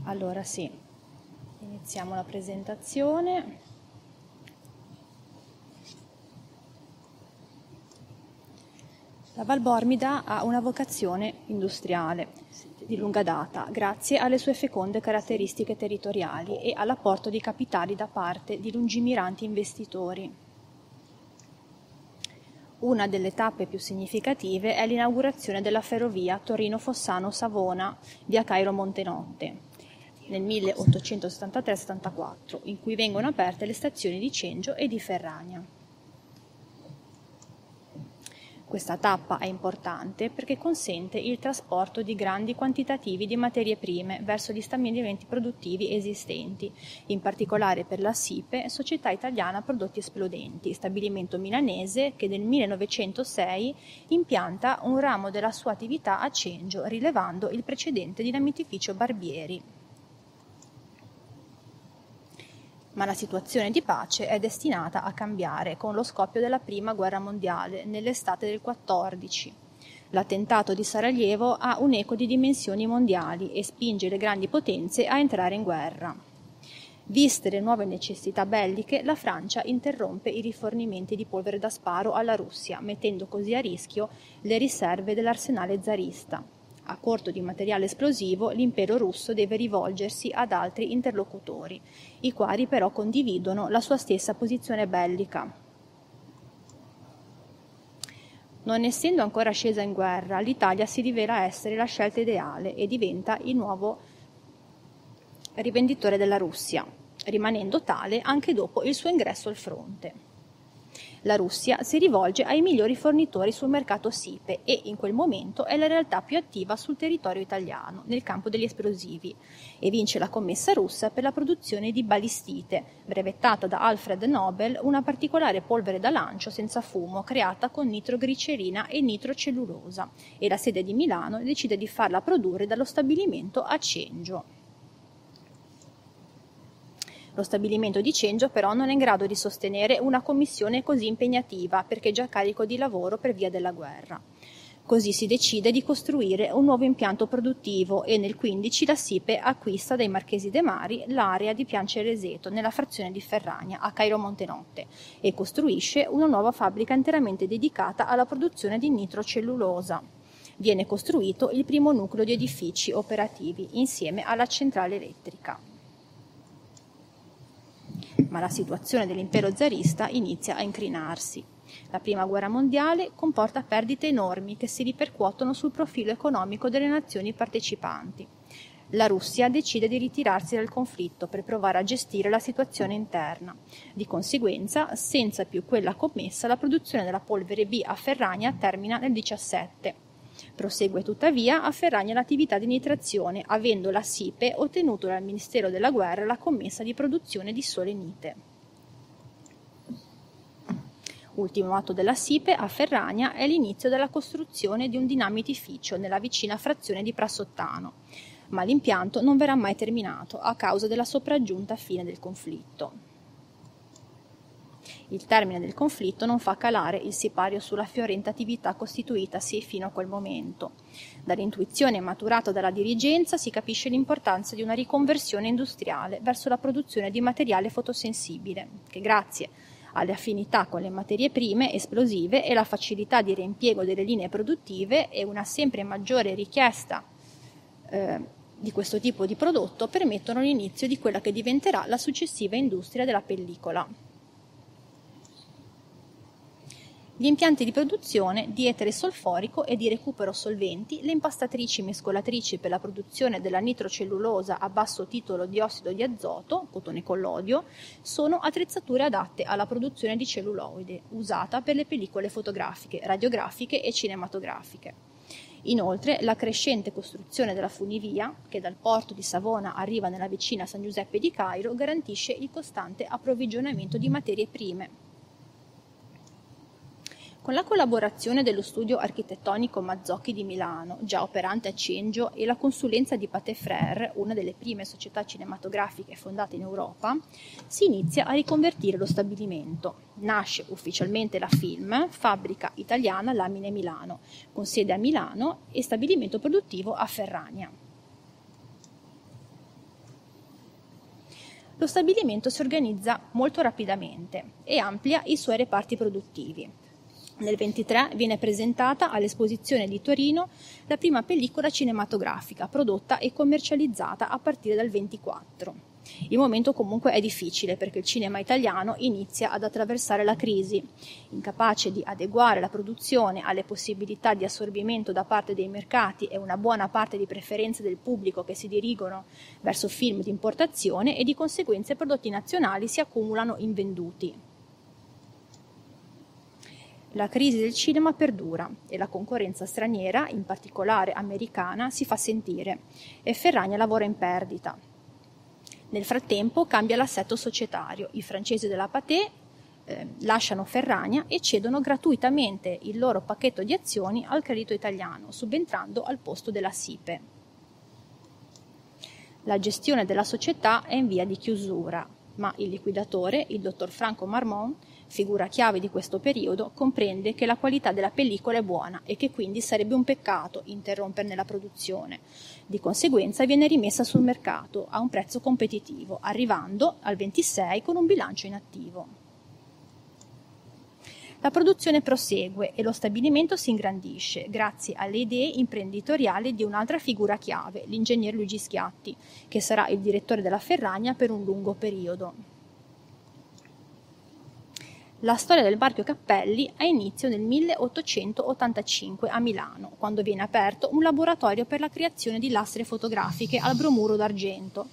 Allora sì, iniziamo la presentazione. La Valbormida ha una vocazione industriale di lunga data, grazie alle sue feconde caratteristiche territoriali e all'apporto di capitali da parte di lungimiranti investitori. Una delle tappe più significative è l'inaugurazione della ferrovia Torino-Fossano-Savona via Cairo Montenotte. nel 1873-74, in cui vengono aperte le stazioni di Cengio e di Ferragna. Questa tappa è importante perché consente il trasporto di grandi quantitativi di materie prime verso gli stabilimenti produttivi esistenti, in particolare per la SIPE, Società Italiana Prodotti Esplodenti, stabilimento milanese che nel 1906 impianta un ramo della sua attività a Cengio, rilevando il precedente dinamitificio Barbieri. Ma la situazione di pace è destinata a cambiare con lo scoppio della Prima Guerra Mondiale nell'estate del 14. L'attentato di Sarajevo ha un eco di dimensioni mondiali e spinge le grandi potenze a entrare in guerra. Viste le nuove necessità belliche, la Francia interrompe i rifornimenti di polvere da sparo alla Russia, mettendo così a rischio le riserve dell'arsenale zarista. A corto di materiale esplosivo, l'impero russo deve rivolgersi ad altri interlocutori, i quali però condividono la sua stessa posizione bellica. Non essendo ancora scesa in guerra, l'Italia si rivela essere la scelta ideale e diventa il nuovo rivenditore della Russia, rimanendo tale anche dopo il suo ingresso al fronte. La Russia si rivolge ai migliori fornitori sul mercato SIPE e in quel momento è la realtà più attiva sul territorio italiano, nel campo degli esplosivi, e vince la commessa russa per la produzione di balistite, brevettata da Alfred Nobel, una particolare polvere da lancio senza fumo creata con nitroglicerina e nitrocellulosa, e la sede di Milano decide di farla produrre dallo stabilimento a Cengio. Lo stabilimento di Cengio però non è in grado di sostenere una commissione così impegnativa perché è già carico di lavoro per via della guerra. Così si decide di costruire un nuovo impianto produttivo e nel 15 la SIPE acquista dai Marchesi de Mari l'area di Piancereseto nella frazione di Ferragna a Cairo Montenotte e costruisce una nuova fabbrica interamente dedicata alla produzione di nitrocellulosa. Viene costruito il primo nucleo di edifici operativi insieme alla centrale elettrica ma la situazione dell'impero zarista inizia a incrinarsi. La prima guerra mondiale comporta perdite enormi che si ripercuotono sul profilo economico delle nazioni partecipanti. La Russia decide di ritirarsi dal conflitto per provare a gestire la situazione interna. Di conseguenza, senza più quella commessa, la produzione della polvere B a Ferragna termina nel 17. Prosegue tuttavia a Ferragna l'attività di nitrazione, avendo la SIPE ottenuto dal Ministero della Guerra la commessa di produzione di solenite. Ultimo atto della SIPE a Ferragna è l'inizio della costruzione di un dinamitificio nella vicina frazione di Prassottano, ma l'impianto non verrà mai terminato a causa della sopraggiunta fine del conflitto. Il termine del conflitto non fa calare il sipario sulla fiorente attività costituitasi fino a quel momento. Dall'intuizione maturata dalla dirigenza si capisce l'importanza di una riconversione industriale verso la produzione di materiale fotosensibile, che grazie alle affinità con le materie prime esplosive e la facilità di reimpiego delle linee produttive e una sempre maggiore richiesta eh, di questo tipo di prodotto permettono l'inizio di quella che diventerà la successiva industria della pellicola. Gli impianti di produzione di etere solforico e di recupero solventi, le impastatrici mescolatrici per la produzione della nitrocellulosa a basso titolo di ossido di azoto, cotone collodio, sono attrezzature adatte alla produzione di celluloide, usata per le pellicole fotografiche, radiografiche e cinematografiche. Inoltre, la crescente costruzione della funivia, che dal porto di Savona arriva nella vicina San Giuseppe di Cairo, garantisce il costante approvvigionamento di materie prime con la collaborazione dello studio architettonico Mazzocchi di Milano, già operante a Cengio, e la consulenza di Paté Frère, una delle prime società cinematografiche fondate in Europa, si inizia a riconvertire lo stabilimento. Nasce ufficialmente la Film, fabbrica italiana Lamine Milano, con sede a Milano e stabilimento produttivo a Ferrania. Lo stabilimento si organizza molto rapidamente e amplia i suoi reparti produttivi. Nel 23 viene presentata all'Esposizione di Torino la prima pellicola cinematografica prodotta e commercializzata a partire dal 24. Il momento comunque è difficile perché il cinema italiano inizia ad attraversare la crisi, incapace di adeguare la produzione alle possibilità di assorbimento da parte dei mercati e una buona parte di preferenze del pubblico che si dirigono verso film di importazione e di conseguenza i prodotti nazionali si accumulano invenduti. La crisi del cinema perdura e la concorrenza straniera, in particolare americana, si fa sentire e Ferragna lavora in perdita. Nel frattempo cambia l'assetto societario. I francesi della Pathé eh, lasciano Ferragna e cedono gratuitamente il loro pacchetto di azioni al credito italiano, subentrando al posto della SIPE. La gestione della società è in via di chiusura, ma il liquidatore, il dottor Franco Marmont, figura chiave di questo periodo, comprende che la qualità della pellicola è buona e che quindi sarebbe un peccato interromperne la produzione. Di conseguenza viene rimessa sul mercato a un prezzo competitivo, arrivando al 26 con un bilancio in attivo. La produzione prosegue e lo stabilimento si ingrandisce grazie alle idee imprenditoriali di un'altra figura chiave, l'ingegner Luigi Schiatti, che sarà il direttore della Ferragna per un lungo periodo. La storia del marchio Cappelli ha inizio nel 1885 a Milano, quando viene aperto un laboratorio per la creazione di lastre fotografiche al bromuro d'argento.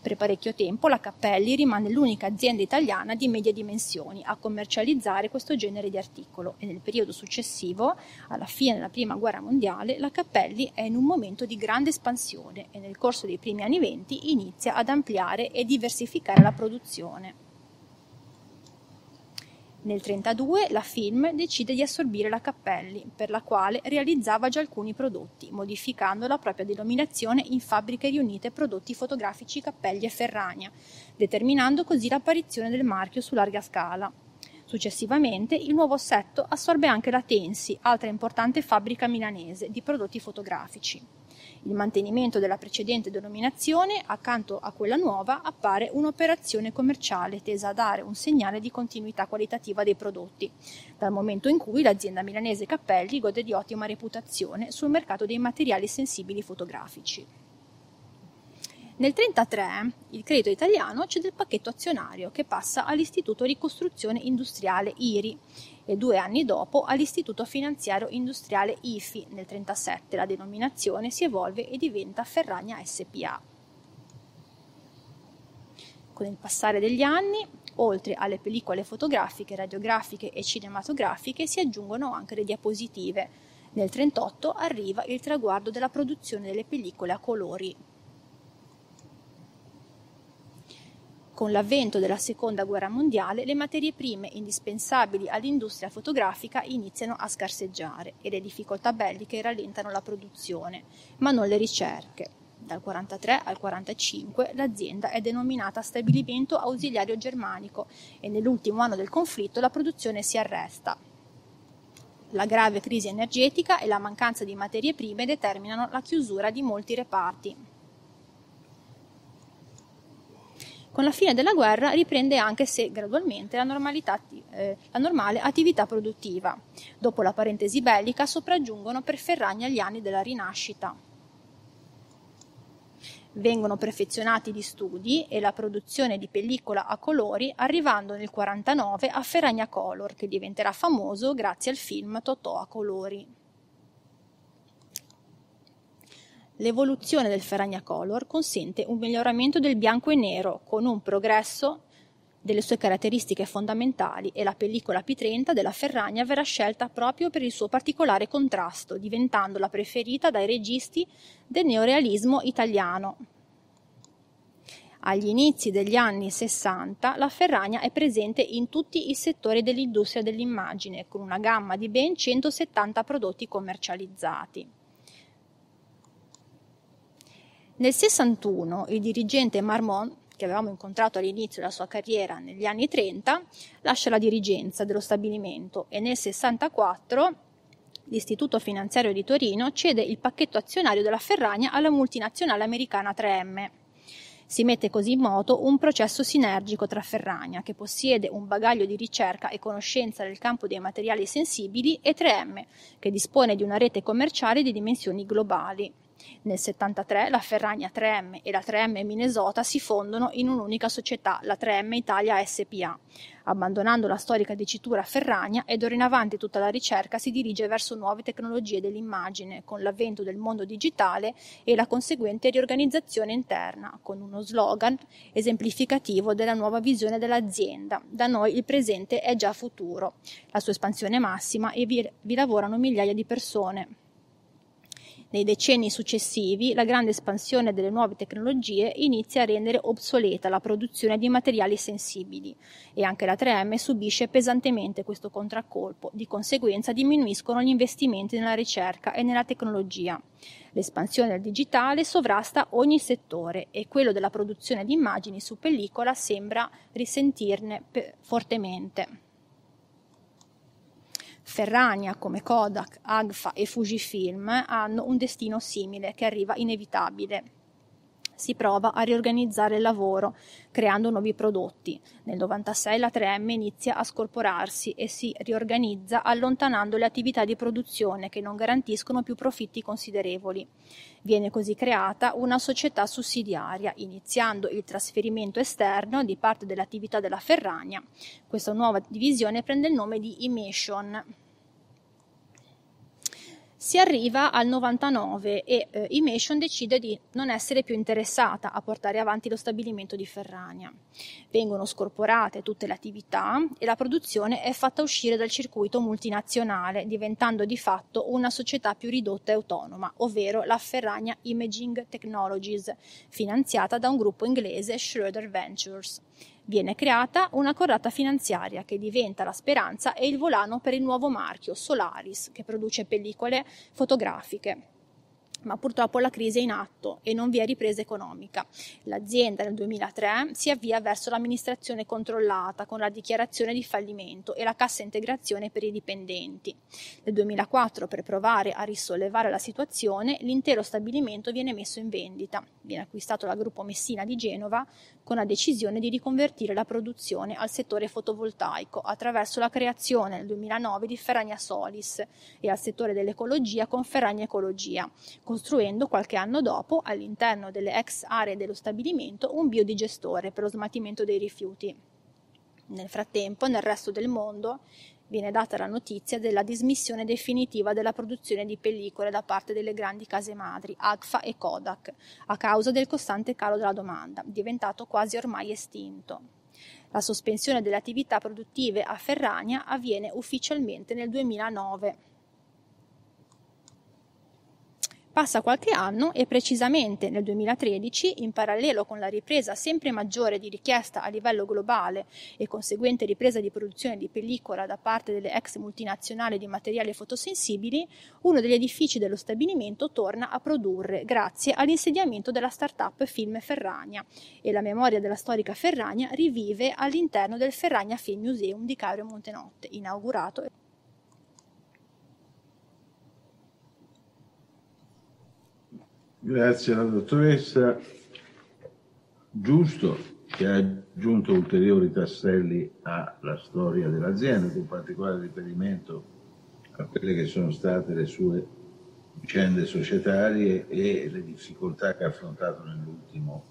Per parecchio tempo la Cappelli rimane l'unica azienda italiana di medie dimensioni a commercializzare questo genere di articolo e nel periodo successivo, alla fine della Prima Guerra Mondiale, la Cappelli è in un momento di grande espansione e nel corso dei primi anni venti inizia ad ampliare e diversificare la produzione. Nel 1932 la Film decide di assorbire la Cappelli, per la quale realizzava già alcuni prodotti, modificando la propria denominazione in Fabbriche Riunite Prodotti Fotografici Cappelli e Ferragna, determinando così l'apparizione del marchio su larga scala. Successivamente il nuovo assetto assorbe anche la Tensi, altra importante fabbrica milanese di prodotti fotografici. Il mantenimento della precedente denominazione, accanto a quella nuova, appare un'operazione commerciale tesa a dare un segnale di continuità qualitativa dei prodotti, dal momento in cui l'azienda milanese Cappelli gode di ottima reputazione sul mercato dei materiali sensibili fotografici. Nel 1933 il credito italiano cede il pacchetto azionario che passa all'Istituto Ricostruzione Industriale IRI e due anni dopo all'Istituto Finanziario Industriale IFI. Nel 1937 la denominazione si evolve e diventa Ferragna SPA. Con il passare degli anni, oltre alle pellicole fotografiche, radiografiche e cinematografiche, si aggiungono anche le diapositive. Nel 1938 arriva il traguardo della produzione delle pellicole a colori Con l'avvento della Seconda Guerra Mondiale le materie prime indispensabili all'industria fotografica iniziano a scarseggiare e le difficoltà belliche rallentano la produzione, ma non le ricerche. Dal 43 al 45 l'azienda è denominata Stabilimento Ausiliario Germanico e nell'ultimo anno del conflitto la produzione si arresta. La grave crisi energetica e la mancanza di materie prime determinano la chiusura di molti reparti. Con la fine della guerra riprende anche se gradualmente la, eh, la normale attività produttiva. Dopo la parentesi bellica sopraggiungono per Ferragna gli anni della rinascita. Vengono perfezionati gli studi e la produzione di pellicola a colori, arrivando nel 1949 a Ferragna Color, che diventerà famoso grazie al film Totò a colori. L'evoluzione del Ferragna Color consente un miglioramento del bianco e nero con un progresso delle sue caratteristiche fondamentali e la pellicola P30 della Ferragna verrà scelta proprio per il suo particolare contrasto, diventando la preferita dai registi del neorealismo italiano. Agli inizi degli anni 60 la Ferragna è presente in tutti i settori dell'industria dell'immagine, con una gamma di ben 170 prodotti commercializzati. Nel 61 il dirigente Marmont, che avevamo incontrato all'inizio della sua carriera negli anni 30, lascia la dirigenza dello stabilimento e nel 64 l'Istituto Finanziario di Torino cede il pacchetto azionario della Ferragna alla multinazionale americana 3M. Si mette così in moto un processo sinergico tra Ferragna, che possiede un bagaglio di ricerca e conoscenza nel campo dei materiali sensibili, e 3M, che dispone di una rete commerciale di dimensioni globali. Nel 73 la Ferragna 3M e la 3M Minnesota si fondono in un'unica società, la 3M Italia SPA, abbandonando la storica dicitura Ferragna e d'ora in avanti tutta la ricerca si dirige verso nuove tecnologie dell'immagine, con l'avvento del mondo digitale e la conseguente riorganizzazione interna, con uno slogan esemplificativo della nuova visione dell'azienda. Da noi il presente è già futuro, la sua espansione massima e vi, vi lavorano migliaia di persone. Nei decenni successivi la grande espansione delle nuove tecnologie inizia a rendere obsoleta la produzione di materiali sensibili e anche la 3M subisce pesantemente questo contraccolpo, di conseguenza diminuiscono gli investimenti nella ricerca e nella tecnologia. L'espansione del digitale sovrasta ogni settore e quello della produzione di immagini su pellicola sembra risentirne fortemente. Ferrania come Kodak, Agfa e Fujifilm hanno un destino simile che arriva inevitabile. Si prova a riorganizzare il lavoro creando nuovi prodotti. Nel 96 la 3M inizia a scorporarsi e si riorganizza allontanando le attività di produzione che non garantiscono più profitti considerevoli. Viene così creata una società sussidiaria, iniziando il trasferimento esterno di parte dell'attività della Ferragna. Questa nuova divisione prende il nome di Emission. Si arriva al 99 e eh, Imation decide di non essere più interessata a portare avanti lo stabilimento di Ferrania. Vengono scorporate tutte le attività e la produzione è fatta uscire dal circuito multinazionale, diventando di fatto una società più ridotta e autonoma, ovvero la Ferrania Imaging Technologies, finanziata da un gruppo inglese Schroeder Ventures. Viene creata una corrata finanziaria che diventa la speranza e il volano per il nuovo marchio Solaris, che produce pellicole fotografiche ma purtroppo la crisi è in atto e non vi è ripresa economica. L'azienda nel 2003 si avvia verso l'amministrazione controllata con la dichiarazione di fallimento e la cassa integrazione per i dipendenti. Nel 2004, per provare a risollevare la situazione, l'intero stabilimento viene messo in vendita. Viene acquistato dal gruppo Messina di Genova con la decisione di riconvertire la produzione al settore fotovoltaico attraverso la creazione nel 2009 di Ferragna Solis e al settore dell'ecologia con Ferragna Ecologia costruendo qualche anno dopo, all'interno delle ex aree dello stabilimento, un biodigestore per lo smaltimento dei rifiuti. Nel frattempo, nel resto del mondo, viene data la notizia della dismissione definitiva della produzione di pellicole da parte delle grandi case madri, Agfa e Kodak, a causa del costante calo della domanda, diventato quasi ormai estinto. La sospensione delle attività produttive a Ferrania avviene ufficialmente nel 2009. Passa qualche anno e precisamente nel 2013, in parallelo con la ripresa sempre maggiore di richiesta a livello globale e conseguente ripresa di produzione di pellicola da parte delle ex multinazionali di materiali fotosensibili, uno degli edifici dello stabilimento torna a produrre grazie all'insediamento della start-up Film Ferragna e la memoria della storica Ferragna rivive all'interno del Ferragna Film Museum di Cairo Montenotte, inaugurato Grazie alla dottoressa. Giusto che ha aggiunto ulteriori tasselli alla storia dell'azienda, con particolare riferimento a quelle che sono state le sue vicende societarie e le difficoltà che ha affrontato nell'ultimo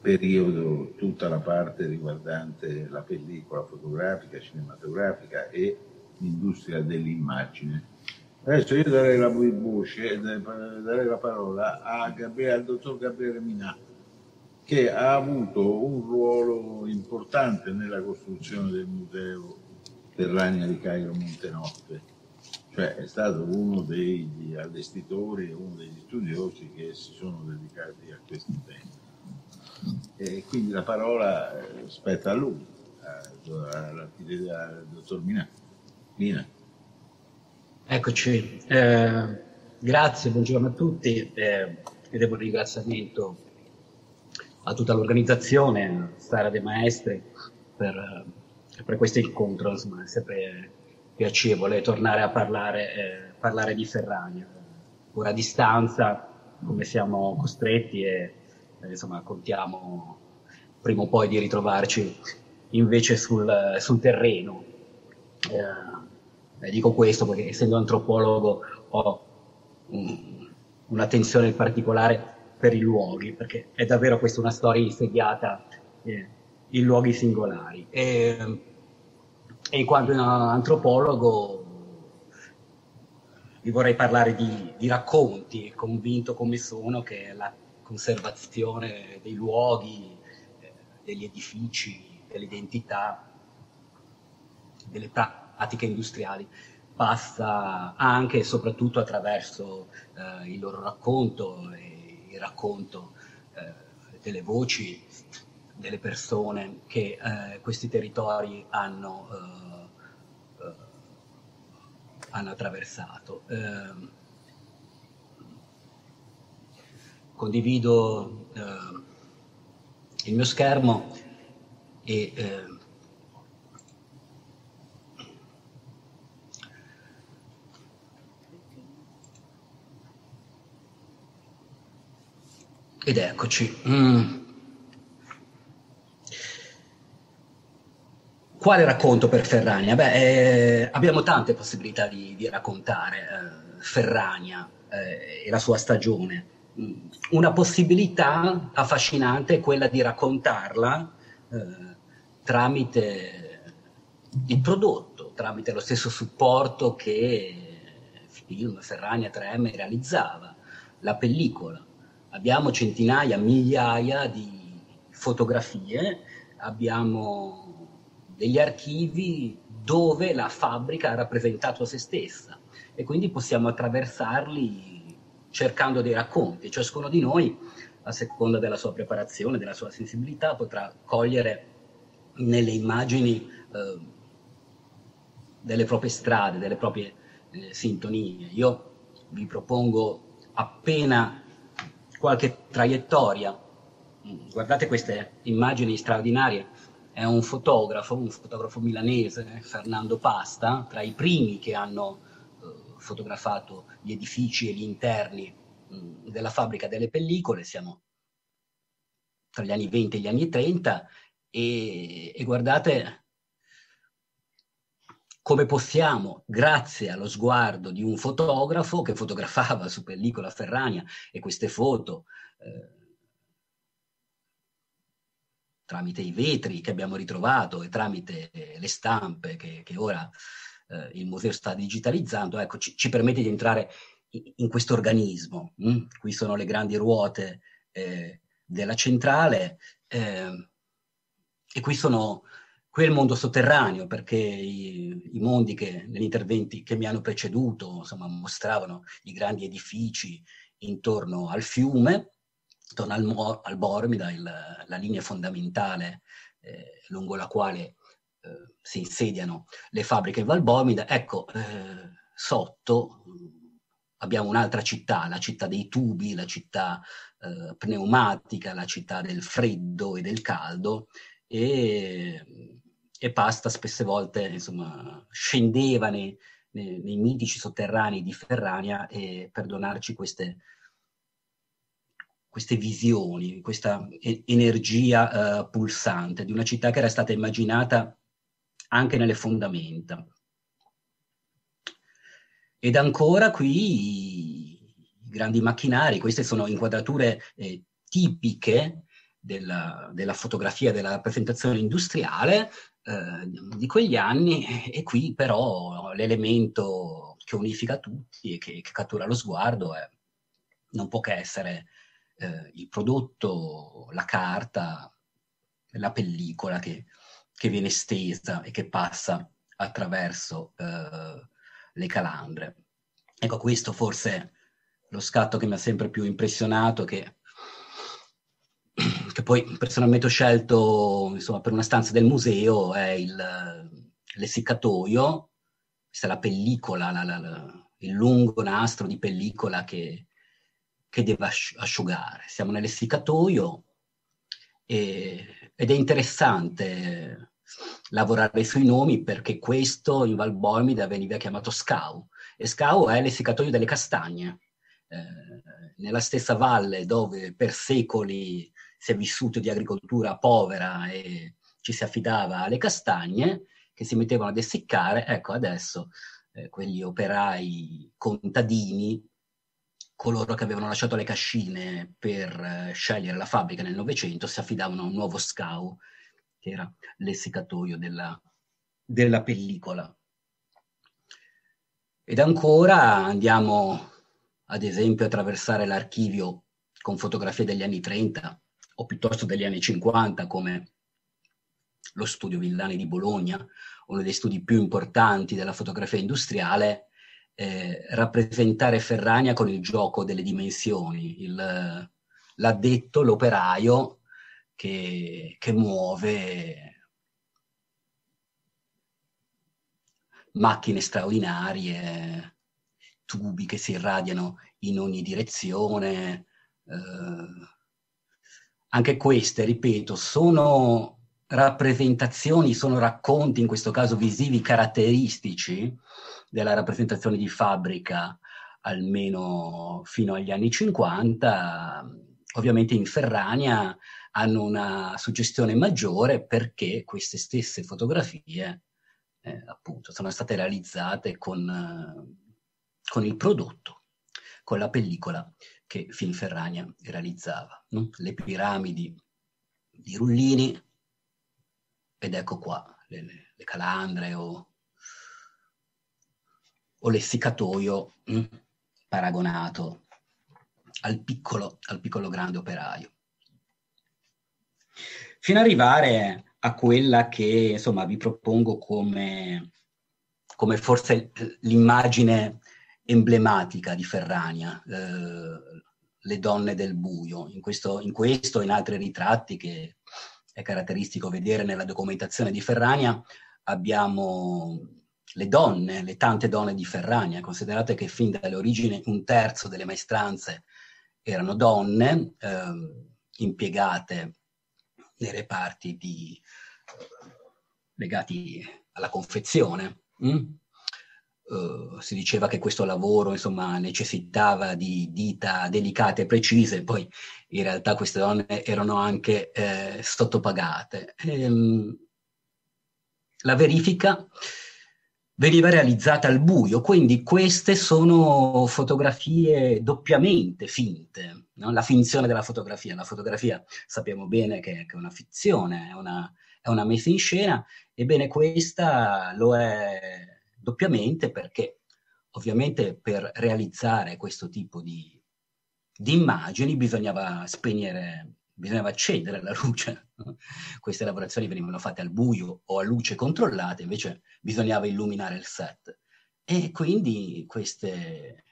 periodo tutta la parte riguardante la pellicola fotografica, cinematografica e l'industria dell'immagine Adesso io darei la voce, darei la parola a Gabriele, al dottor Gabriele Minà, che ha avuto un ruolo importante nella costruzione del museo Terrania di Cairo Montenotte, cioè è stato uno degli allestitori uno degli studiosi che si sono dedicati a questi temi. E quindi la parola eh, spetta a lui, al dottor Minà. Mina. Eccoci, eh, grazie, buongiorno a tutti. Eh, e devo un ringraziamento a tutta l'organizzazione, a Sara De Maestri per, eh, per questo incontro, insomma è sempre piacevole tornare a parlare, eh, parlare di Ferragna, ora a distanza come siamo costretti e eh, insomma contiamo prima o poi di ritrovarci invece sul, sul terreno. Eh, eh, dico questo perché essendo antropologo ho, um, un'attenzione particolare per i luoghi, perché è davvero questa una storia insediata eh, in luoghi singolari. E, e in quanto antropologo vi vorrei parlare di, di racconti, convinto come sono che la conservazione dei luoghi, eh, degli edifici, delle identità, delle pratiche industriali passa anche e soprattutto attraverso eh, il loro racconto e il racconto eh, delle voci delle persone che eh, questi territori hanno, eh, eh, hanno attraversato. Ehm, condivido eh, il mio schermo e Ed eccoci. Mm. Quale racconto per Ferrania? Beh, eh, abbiamo tante possibilità di, di raccontare eh, Ferrania eh, e la sua stagione. Mm. Una possibilità affascinante è quella di raccontarla eh, tramite il prodotto, tramite lo stesso supporto che film Ferrania 3M realizzava, la pellicola abbiamo centinaia, migliaia di fotografie, abbiamo degli archivi dove la fabbrica ha rappresentato se stessa e quindi possiamo attraversarli cercando dei racconti. Ciascuno di noi, a seconda della sua preparazione, della sua sensibilità, potrà cogliere nelle immagini eh, delle proprie strade, delle proprie eh, sintonie. Io vi propongo appena qualche traiettoria. Mm, guardate queste immagini straordinarie. È un fotografo, un fotografo milanese, Fernando Pasta, tra i primi che hanno eh, fotografato gli edifici e gli interni mh, mm, della fabbrica delle pellicole. Siamo tra gli anni 20 e gli anni 30 e, e guardate come possiamo, grazie allo sguardo di un fotografo che fotografava su pellicola Ferrania e queste foto eh, tramite i vetri che abbiamo ritrovato e tramite le stampe che, che ora eh, il museo sta digitalizzando, ecco, ci, ci permette di entrare in, in questo organismo. Hm? Qui sono le grandi ruote eh, della centrale eh, e qui sono Qui il mondo sotterraneo, perché i, i mondi che negli interventi che mi hanno preceduto insomma, mostravano i grandi edifici intorno al fiume, intorno al, al Bormida, il, la linea fondamentale eh, lungo la quale eh, si insediano le fabbriche in Val Bormida. Ecco, eh, sotto abbiamo un'altra città, la città dei tubi, la città eh, pneumatica, la città del freddo e del caldo, e e Pasta spesse volte insomma, scendeva nei, nei, nei, mitici sotterranei di Ferrania e per donarci queste, queste visioni, questa e- energia uh, pulsante di una città che era stata immaginata anche nelle fondamenta. Ed ancora qui i grandi macchinari, queste sono inquadrature eh, tipiche della, della, fotografia, della rappresentazione industriale, di quegli anni e qui però l'elemento che unifica tutti e che, che cattura lo sguardo è, non può che essere eh, il prodotto, la carta, la pellicola che, che, viene stesa e che passa attraverso eh, le calandre. Ecco, questo forse è lo scatto che mi ha sempre più impressionato, che che poi personalmente ho scelto insomma, per una stanza del museo, è il, l'essiccatoio, questa è la pellicola, la, la, la, il lungo nastro di pellicola che, che deve asciugare. Siamo nell'essiccatoio e, ed è interessante lavorare sui nomi perché questo in Val Bormida veniva chiamato SCAU e SCAU è l'essiccatoio delle castagne. Eh, nella stessa valle dove per secoli si è vissuto di agricoltura povera e ci si affidava alle castagne che si mettevano ad essiccare, ecco adesso eh, quegli operai contadini coloro che avevano lasciato le cascine per eh, scegliere la fabbrica nel Novecento si affidavano a un nuovo SCAU, che era l'essiccatoio della, della pellicola. Ed ancora andiamo ad esempio attraversare l'archivio con fotografie degli anni 30 o piuttosto degli anni 50 come lo studio Villani di Bologna, uno dei studi più importanti della fotografia industriale, eh, rappresentare Ferrania con il gioco delle dimensioni, il, l'addetto, l'operaio che, che muove macchine straordinarie, tubi che si irradiano in ogni direzione. Eh, anche queste, ripeto, sono rappresentazioni, sono racconti, in questo caso visivi, caratteristici della rappresentazione di fabbrica, almeno fino agli anni 50, ovviamente in Ferrania hanno una suggestione maggiore perché queste stesse fotografie eh, appunto sono state realizzate con, con il prodotto, con la pellicola che Finferrania realizzava. No? Le piramidi di Rullini, ed ecco qua le, le, calandre o, o l'essiccatoio mh, paragonato al piccolo, al piccolo grande operaio. Fino ad arrivare a quella che insomma vi propongo come, come forse l'immagine emblematica di Ferrania, eh, le donne del buio. In questo, in questo e in altri ritratti che è caratteristico vedere nella documentazione di Ferrania, abbiamo le donne, le tante donne di Ferrania. Considerate che fin dalle origini un terzo delle maestranze erano donne eh, impiegate nei reparti di, legati alla confezione. Mm? Uh, si diceva che questo lavoro insomma, necessitava di dita delicate e precise, poi in realtà queste donne erano anche eh, sottopagate. Ehm, la verifica veniva realizzata al buio, quindi queste sono fotografie doppiamente finte, no? la finzione della fotografia. La fotografia sappiamo bene che, che è una fizione, è una, è una messa in scena, ebbene questa lo è doppiamente perché ovviamente per realizzare questo tipo di, di immagini bisognava spegnere, bisognava accendere la luce. Queste lavorazioni venivano fatte al buio o a luce controllata, invece bisognava illuminare il set. E quindi queste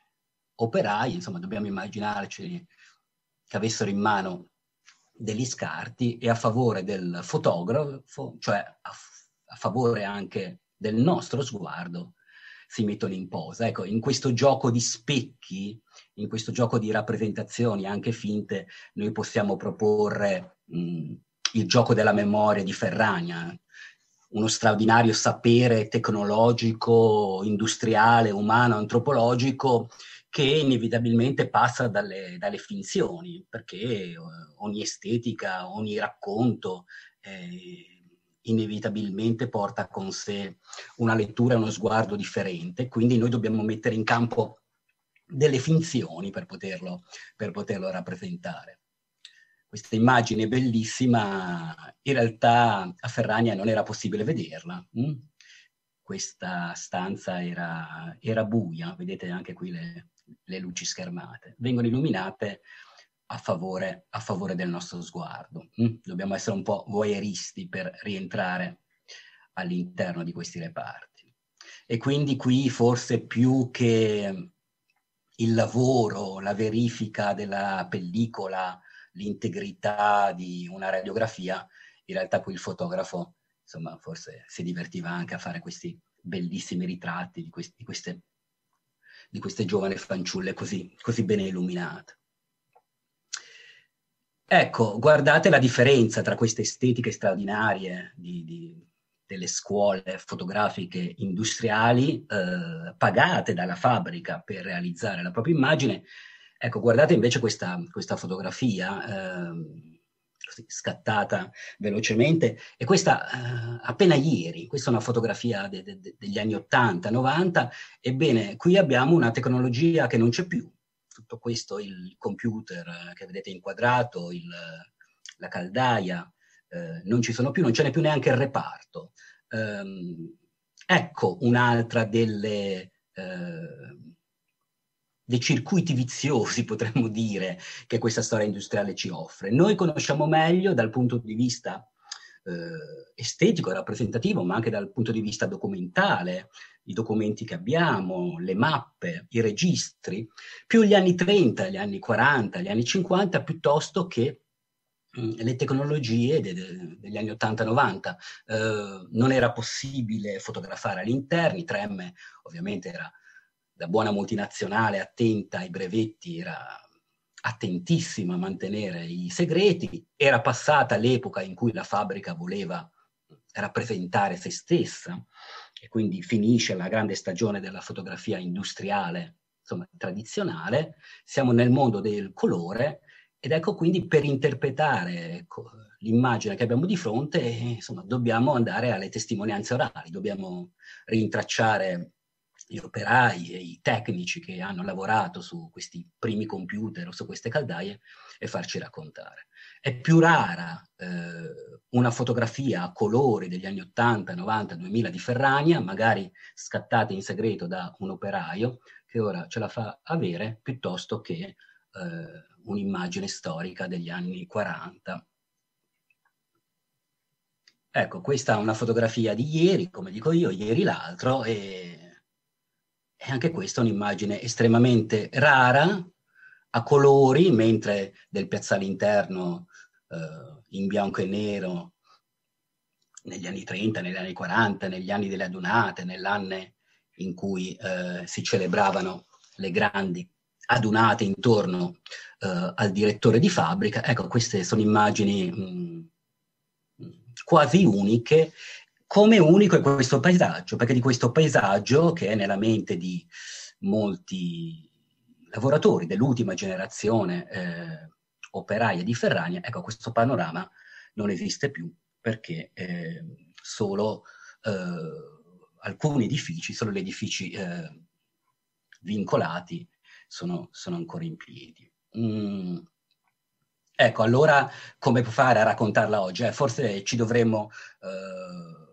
operai, insomma, dobbiamo immaginarci che avessero in mano degli scarti e a favore del fotografo, cioè a, a favore anche del nostro sguardo, si mettono in posa. Ecco, in questo gioco di specchi, in questo gioco di rappresentazioni anche finte, noi possiamo proporre mh, il gioco della memoria di Ferragna, uno straordinario sapere tecnologico, industriale, umano, antropologico che inevitabilmente passa dalle, dalle finzioni, perché eh, ogni estetica, ogni racconto eh, inevitabilmente porta con sé una lettura e uno sguardo differente, quindi noi dobbiamo mettere in campo delle finzioni per poterlo, per poterlo rappresentare. Questa immagine bellissima, in realtà a Ferrania non era possibile vederla. Hm? Questa stanza era, era buia, vedete anche qui le, le luci schermate, vengono illuminate a favore, a favore del nostro sguardo. Mm? Dobbiamo essere un po' voyeuristi per rientrare all'interno di questi reparti. E quindi qui forse più che il lavoro, la verifica della pellicola, l'integrità di una radiografia, in realtà qui il fotografo, insomma, forse si divertiva anche a fare questi bellissimi ritratti di, questi, di queste di queste giovani fanciulle così, così bene illuminate. Ecco, guardate la differenza tra queste estetiche straordinarie di, di, delle scuole fotografiche industriali eh, pagate dalla fabbrica per realizzare la propria immagine. Ecco, guardate invece questa, questa fotografia. Eh, scattata velocemente e questa eh, appena ieri, questa è una fotografia de, de, degli anni 80, 90, ebbene qui abbiamo una tecnologia che non c'è più, tutto questo, il computer che vedete inquadrato, il, la caldaia, eh, non ci sono più, non ce n'è più neanche il reparto. Um, ecco un'altra delle, eh, dei circuiti viziosi, potremmo dire, che questa storia industriale ci offre. Noi conosciamo meglio dal punto di vista eh, estetico rappresentativo, ma anche dal punto di vista documentale, i documenti che abbiamo, le mappe, i registri, più gli anni 30, gli anni 40, gli anni 50, piuttosto che mm, le tecnologie de, de, degli anni 80-90. Eh, non era possibile fotografare all'interno, 3M ovviamente era da buona multinazionale attenta ai brevetti, era attentissima a mantenere i segreti, era passata l'epoca in cui la fabbrica voleva rappresentare se stessa e quindi finisce la grande stagione della fotografia industriale, insomma tradizionale, siamo nel mondo del colore ed ecco quindi per interpretare ecco, l'immagine che abbiamo di fronte, insomma, dobbiamo andare alle testimonianze orali, dobbiamo rintracciare gli operai e i tecnici che hanno lavorato su questi primi computer o su queste caldaie e farci raccontare. È più rara eh, una fotografia a colori degli anni 80, 90, 2000 di Ferrania, magari scattata in segreto da un operaio, che ora ce la fa avere, piuttosto che eh, un'immagine storica degli anni 40. Ecco, questa è una fotografia di ieri, come dico io, ieri l'altro, e e anche questa è un'immagine estremamente rara, a colori, mentre del piazzale interno eh, in bianco e nero negli anni 30, negli anni 40, negli anni delle adunate, nell'anno in cui eh, si celebravano le grandi adunate intorno eh, al direttore di fabbrica. Ecco, queste sono immagini mh, mm, quasi uniche come unico è questo paesaggio, perché di questo paesaggio che è nella mente di molti lavoratori dell'ultima generazione eh, operaia di Ferrania, ecco questo panorama non esiste più perché eh, solo alcuni edifici, solo gli edifici eh, vincolati sono, sono, ancora in piedi. Mm. Ecco, allora come fare a raccontarla oggi? Eh, forse ci dovremmo eh,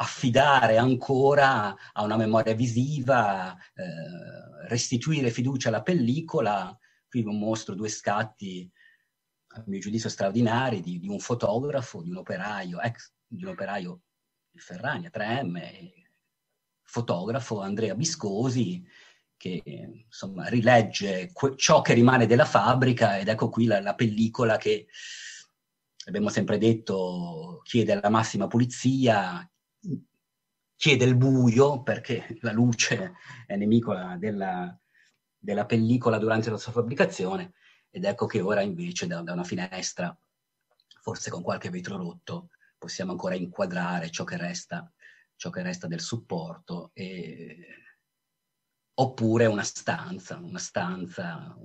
affidare ancora a una memoria visiva, eh, restituire fiducia alla pellicola. Qui vi mostro due scatti, a mio giudizio straordinari, di, di un fotografo, di un operaio, ex di un operaio di Ferrania, 3M, fotografo Andrea Biscosi, che insomma rilegge que- ciò che rimane della fabbrica ed ecco qui la, la pellicola che abbiamo sempre detto chiede la massima pulizia, chiede il buio perché la luce è nemica della, della, pellicola durante la sua fabbricazione ed ecco che ora invece da, da, una finestra, forse con qualche vetro rotto, possiamo ancora inquadrare ciò che resta, ciò che resta del supporto e... oppure una stanza, una stanza,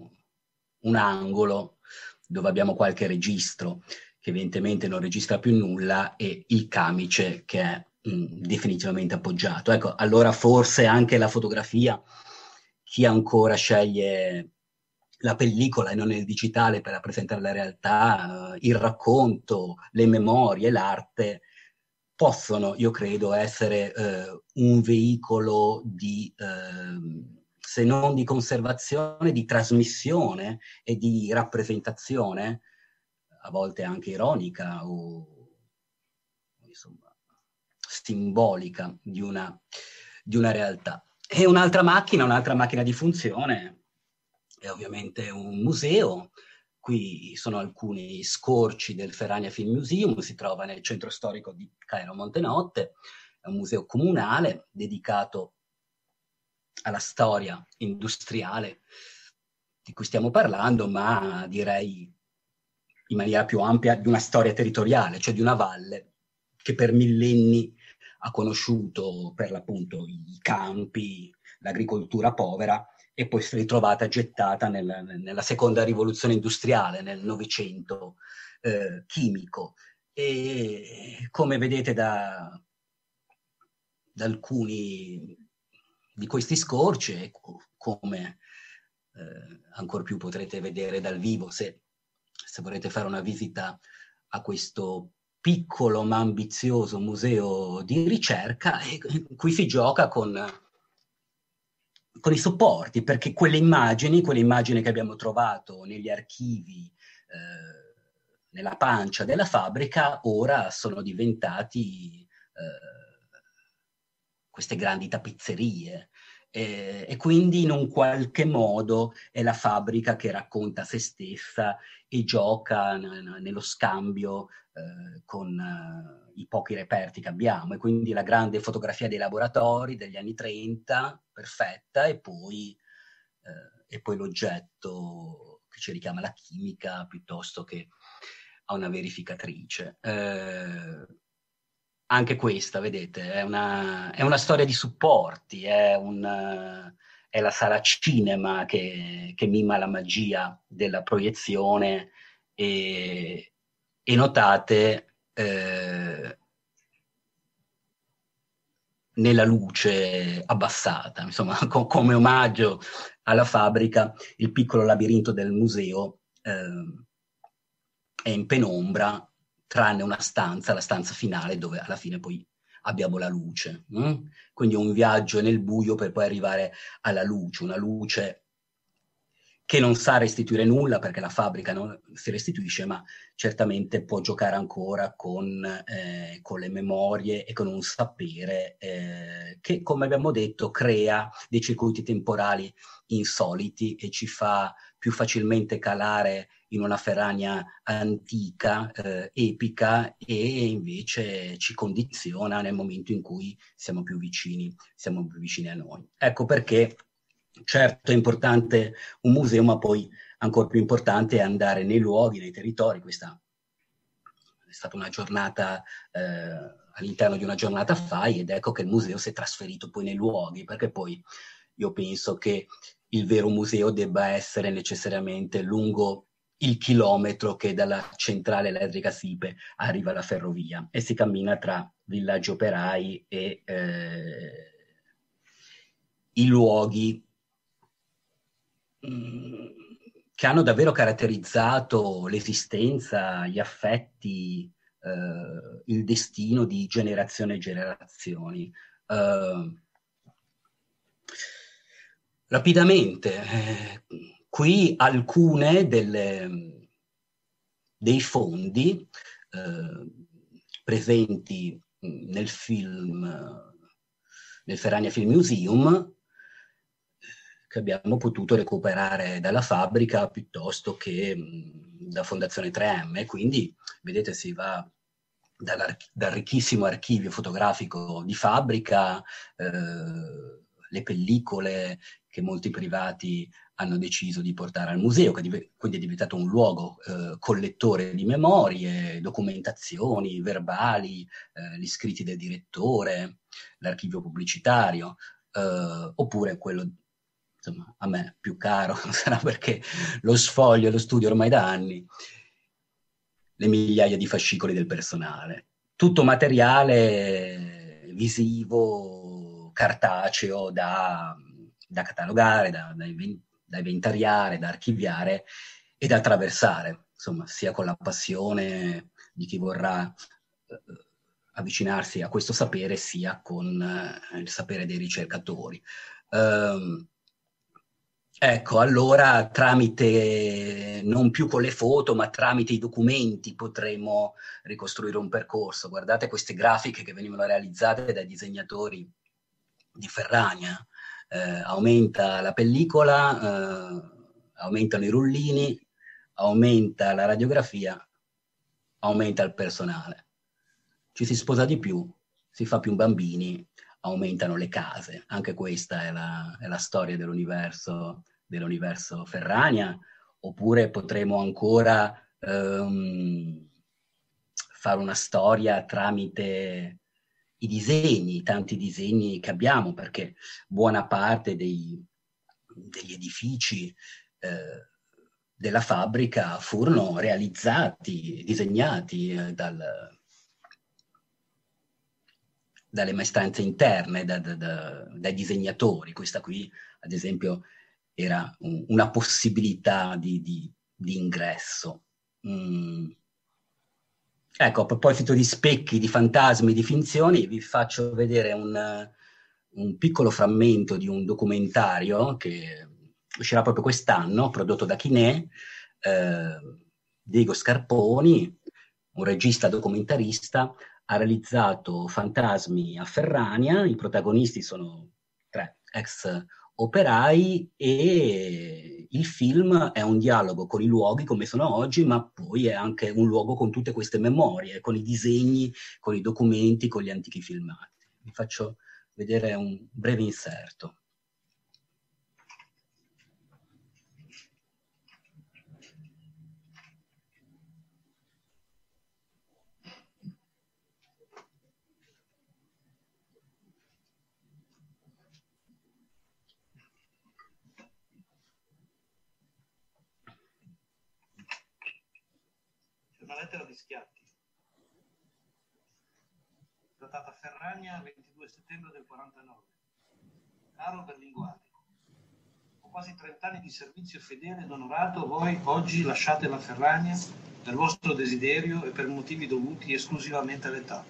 un angolo dove abbiamo qualche registro che evidentemente non registra più nulla e il camice che è definitivamente appoggiato. Ecco, allora forse anche la fotografia, chi ancora sceglie la pellicola e non il digitale per rappresentare la realtà, il racconto, le memorie, l'arte, possono, io credo, essere eh, un veicolo di, eh, se non di conservazione, di trasmissione e di rappresentazione, a volte anche ironica o simbolica di una, di una realtà. E un'altra macchina, un'altra macchina di funzione è ovviamente un museo. Qui sono alcuni scorci del Ferrania Film Museum, si trova nel centro storico di Cairo Montenotte, è un museo comunale dedicato alla storia industriale di cui stiamo parlando, ma direi in maniera più ampia di una storia territoriale, cioè di una valle che per millenni ha conosciuto per l'appunto i campi, l'agricoltura povera e poi si è ritrovata gettata nel, nella seconda rivoluzione industriale, nel Novecento eh, chimico. E come vedete da, da alcuni di questi scorci, come eh, ancora più potrete vedere dal vivo se, se volete fare una visita a questo piccolo ma ambizioso museo di ricerca in cui si gioca con, con i supporti, perché quelle immagini, quelle immagini che abbiamo trovato negli archivi, eh, nella pancia della fabbrica, ora sono diventati eh, queste grandi tappezzerie, eh, e quindi in un qualche modo è la fabbrica che racconta se stessa e gioca n- nello scambio eh, con uh, i pochi reperti che abbiamo e quindi la grande fotografia dei laboratori degli anni 30 perfetta e poi, eh, e poi l'oggetto che ci richiama la chimica piuttosto che a una verificatrice. Eh, anche questa, vedete, è una, è una storia di supporti, è, un, è, la sala cinema che, che, mima la magia della proiezione e, e notate eh, nella luce abbassata, insomma, co- come omaggio alla fabbrica, il piccolo labirinto del museo eh, è in penombra tranne una stanza, la stanza finale, dove alla fine poi abbiamo la luce. Hm? Quindi un viaggio nel buio per poi arrivare alla luce, una luce che non sa restituire nulla perché la fabbrica non si restituisce, ma certamente può giocare ancora con, eh, con le memorie e con un sapere eh, che, come abbiamo detto, crea dei circuiti temporali insoliti e ci fa più facilmente calare in una Ferrania antica, eh, epica, e invece ci condiziona nel momento in cui siamo più vicini, siamo più vicini a noi. Ecco perché certo è importante un museo, ma poi ancora più importante è andare nei luoghi, nei territori. Questa è stata una giornata eh, all'interno di una giornata FAI ed ecco che il museo si è trasferito poi nei luoghi, perché poi io penso che il vero museo debba essere necessariamente lungo il chilometro che dalla centrale elettrica Sipe arriva alla ferrovia e si cammina tra villaggi operai e eh, i luoghi mm, che hanno davvero caratterizzato l'esistenza, gli affetti, eh, il destino di generazioni e generazioni. Uh, rapidamente, eh, qui alcune delle, dei fondi eh, presenti nel film, nel Ferrania Film Museum, che abbiamo potuto recuperare dalla fabbrica piuttosto che mh, da Fondazione 3M. Quindi, vedete, si va dal ricchissimo archivio fotografico di fabbrica, eh, le pellicole che molti privati hanno deciso di portare al museo, che div- quindi è diventato un luogo eh, collettore di memorie, documentazioni, verbali, eh, gli scritti del direttore, l'archivio pubblicitario, eh, oppure quello, insomma, a me più caro, sarà perché lo sfoglio e lo studio ormai da anni, le migliaia di fascicoli del personale. Tutto materiale visivo, cartaceo da da catalogare, da, da, da inventariare, da archiviare e da attraversare, insomma, sia con la passione di chi vorrà eh, avvicinarsi a questo sapere, sia con eh, il sapere dei ricercatori. Um, Ecco, allora tramite, non più con le foto, ma tramite i documenti potremo ricostruire un percorso. Guardate queste grafiche che venivano realizzate dai disegnatori di Ferrania, eh, aumenta la pellicola, eh, aumentano i rullini, aumenta la radiografia, aumenta il personale. Ci si sposa di più, si fa più bambini, aumentano le case. Anche questa è la, è la storia dell'universo, dell'universo Ferrania. Oppure potremo ancora um, fare una storia tramite i disegni, i tanti disegni che abbiamo, perché buona parte dei, degli edifici eh, della fabbrica furono realizzati, disegnati eh, dal, dalle maestranze interne, da, da, da, dai disegnatori. Questa qui, ad esempio, era un, una possibilità di, di, di ingresso. Mm. Ecco, a proposito di specchi, di fantasmi, di finzioni, vi faccio vedere un, un piccolo frammento di un documentario che uscirà proprio quest'anno, prodotto da Chinè, eh, Diego Scarponi, un regista documentarista, ha realizzato Fantasmi a Ferrania, i protagonisti sono tre ex operai e il film è un dialogo con i luoghi come sono oggi, ma poi è anche un luogo con tutte queste memorie, con i disegni, con i documenti, con gli antichi filmati. Vi faccio vedere un breve inserto. una lettera di Schiatti, datata Ferragna 22 settembre del 49. Caro Berlinguari, ho quasi 30 anni di servizio fedele ed onorato, voi oggi lasciate la Ferragna per vostro desiderio e per motivi dovuti esclusivamente all'età.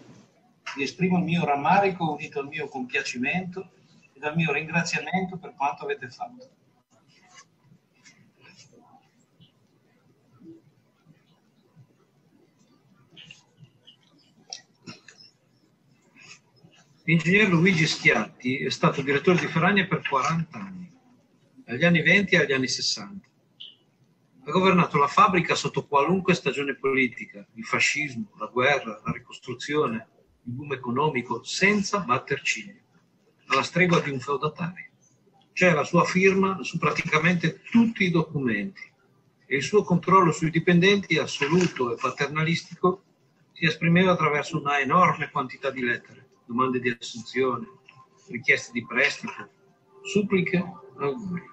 Vi esprimo il mio rammarico unito al mio compiacimento ed al mio ringraziamento per quanto avete fatto. L'ingegner Luigi Schiatti è stato direttore di Ferragna per 40 anni, dagli anni 20 agli anni 60. Ha governato la fabbrica sotto qualunque stagione politica, il fascismo, la guerra, la ricostruzione, il boom economico, senza batter ciglio, alla stregua di un feudatario. C'è la sua firma su praticamente tutti i documenti e il suo controllo sui dipendenti, assoluto e paternalistico, si esprimeva attraverso una enorme quantità di lettere domande di assunzione, richieste di prestito, suppliche, auguri.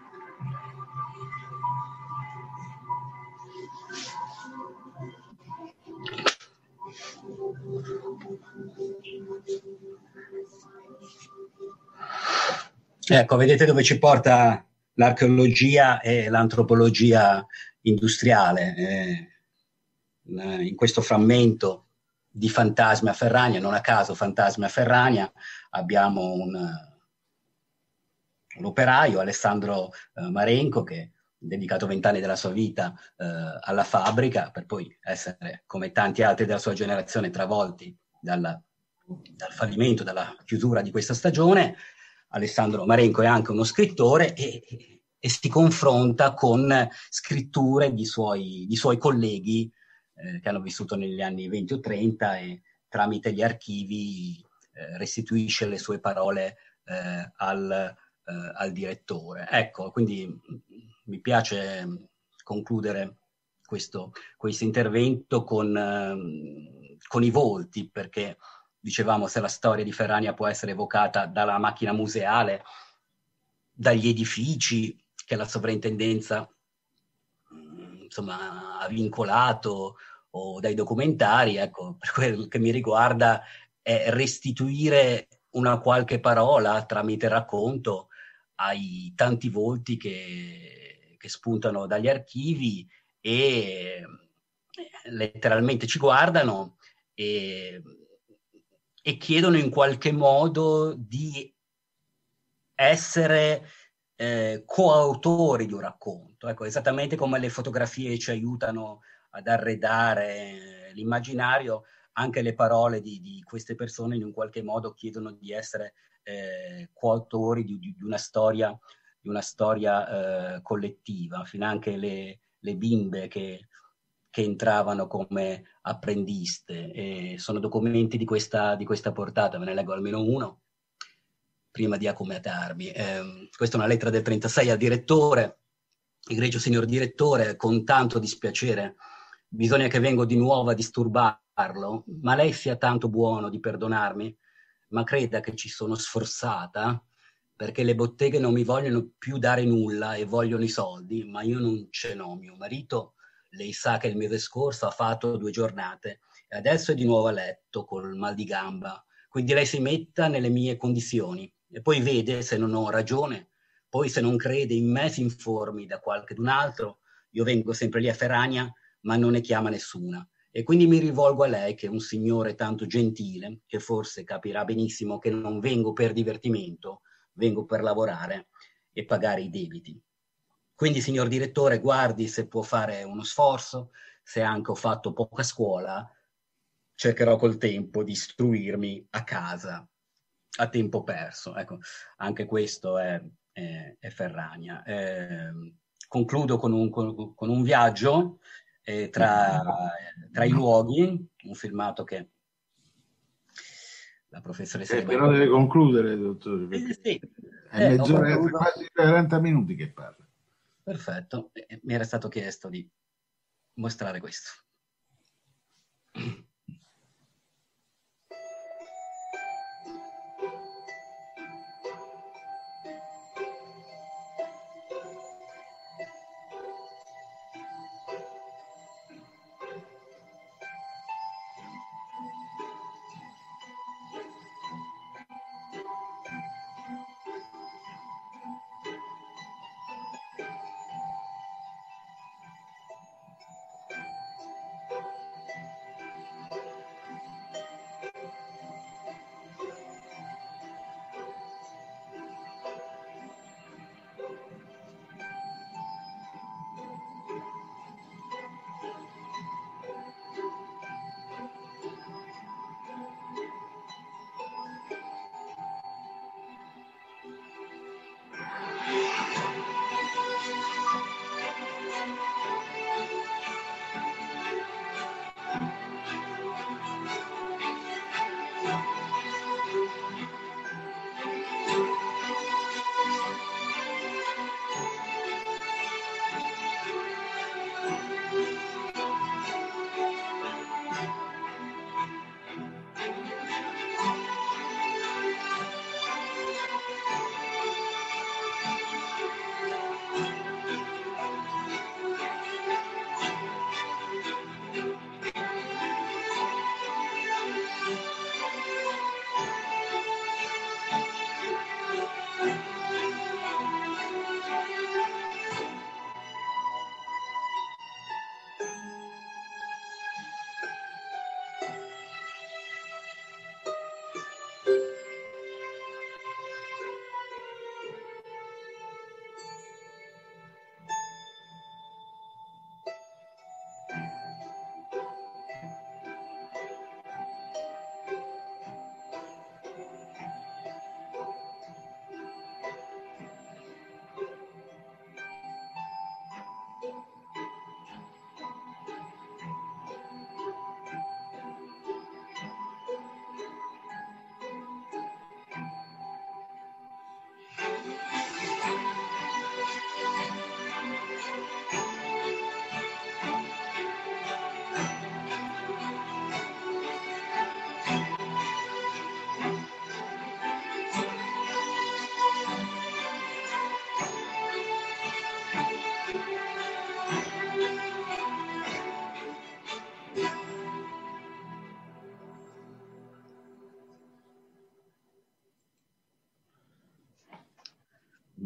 Ecco, vedete dove ci porta l'archeologia e l'antropologia industriale. Eh, in questo frammento di Fantasmi a Ferragna, non a caso Fantasmi a Ferragna, abbiamo un, un operaio, Alessandro eh, Marenco, che ha dedicato vent'anni della sua vita eh, alla fabbrica, per poi essere, come tanti altri della sua generazione, travolti dalla, dal fallimento, dalla chiusura di questa stagione. Alessandro Marenco è anche uno scrittore e, e si confronta con scritture di suoi, di suoi colleghi eh, che hanno vissuto negli anni 20 o 30 e tramite gli archivi eh, restituisce le sue parole eh, al, eh, al, direttore. Ecco, quindi mm, mi piace mm, concludere questo, questo intervento con, ehm, con i volti, perché dicevamo se la storia di Ferrania può essere evocata dalla macchina museale, dagli edifici che la sovrintendenza mm, insomma, ha vincolato o dai documentari, ecco, per quel che mi riguarda, è restituire una qualche parola tramite racconto ai tanti volti che, che spuntano dagli archivi e letteralmente ci guardano e, e chiedono in qualche modo di essere eh, coautori di un racconto. Ecco, esattamente come le fotografie ci aiutano ad arredare l'immaginario, anche le parole di, di, queste persone in un qualche modo chiedono di essere eh, coautori di, di, una storia, di una storia eh, collettiva, fino anche le, le bimbe che, che, entravano come apprendiste. E sono documenti di questa, di questa portata, ve ne leggo almeno uno prima di accomodarmi. Eh, questa è una lettera del 36 al direttore, egregio signor direttore, con tanto dispiacere bisogna che vengo di nuovo a disturbarlo, ma lei sia tanto buono di perdonarmi, ma creda che ci sono sforzata perché le botteghe non mi vogliono più dare nulla e vogliono i soldi, ma io non ce n'ho. Mio marito, lei sa che il mese scorso ha fatto due giornate e adesso è di nuovo a letto col mal di gamba. Quindi lei si metta nelle mie condizioni e poi vede se non ho ragione Poi se non crede in me si informi da qualche d'un altro, io vengo sempre lì a Ferrania, ma non ne chiama nessuna. E quindi mi rivolgo a lei, che è un signore tanto gentile, che forse capirà benissimo che non vengo per divertimento, vengo per lavorare e pagare i debiti. Quindi, signor direttore, guardi se può fare uno sforzo, se anche ho fatto poca scuola, cercherò col tempo di istruirmi a casa a tempo perso. Ecco, anche questo è, è, è Ferragna. Eh, concludo con un, con, con un viaggio eh, tra, tra, i luoghi, un filmato che la professoressa... Eh, però deve concludere, dottore, perché eh, sì. è eh, mezz'ora, quasi 40 minuti che parla. Perfetto, mi era stato chiesto di mostrare questo.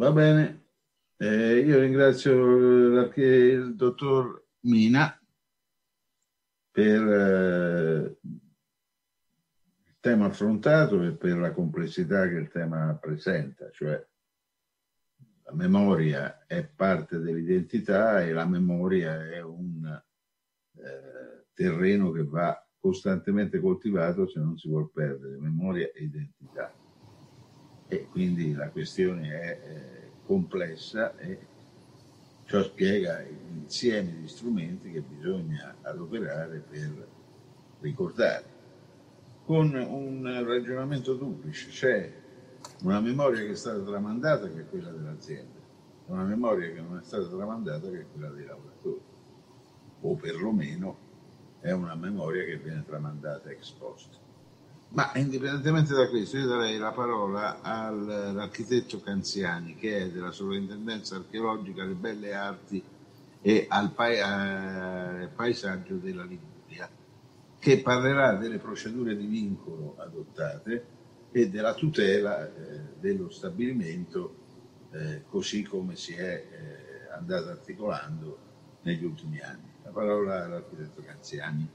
Va bene, eh, io ringrazio il dottor Mina per eh, il tema affrontato e per la complessità che il tema presenta, cioè la memoria è parte dell'identità e la memoria è un eh, terreno che va costantemente coltivato se non si vuole perdere memoria e identità. E quindi la questione è eh, complessa e ciò spiega l'insieme di strumenti che bisogna adoperare per ricordare. Con un ragionamento duplice, c'è una memoria che è stata tramandata che è quella dell'azienda, una memoria che non è stata tramandata che è quella dei lavoratori, o perlomeno è una memoria che viene tramandata ex post. Ma indipendentemente da questo, io darei la parola all'architetto Canziani, che è della Sovrintendenza Archeologica alle Belle Arti e al pa- eh, paesaggio della Liguria, che parlerà delle procedure di vincolo adottate e della tutela eh, dello stabilimento eh, così come si è eh, andato articolando negli ultimi anni. La parola all'architetto Canziani.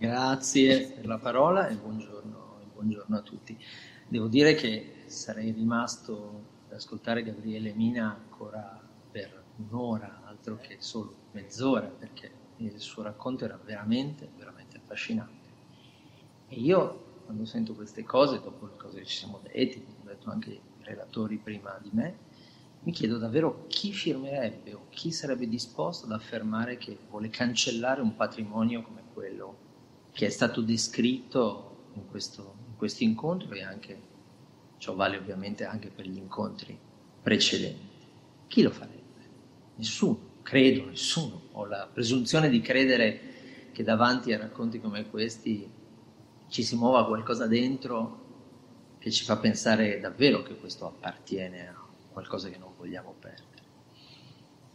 Grazie per la parola e buongiorno, buongiorno, a tutti. Devo dire che sarei rimasto ad ascoltare Gabriele Mina ancora per un'ora, altro che solo mezz'ora, perché il suo racconto era veramente, veramente affascinante. E io quando sento queste cose, dopo le cose che ci siamo detti, hanno detto anche i relatori prima di me, mi chiedo davvero chi firmerebbe o chi sarebbe disposto ad affermare che vuole cancellare un patrimonio come quello che è stato descritto in questo, in questo incontro e anche, ciò vale ovviamente anche per gli incontri precedenti. Chi lo farebbe? Nessuno, credo, nessuno. Ho la presunzione di credere che davanti a racconti come questi ci si muova qualcosa dentro che ci fa pensare davvero che questo appartiene a qualcosa che non vogliamo perdere.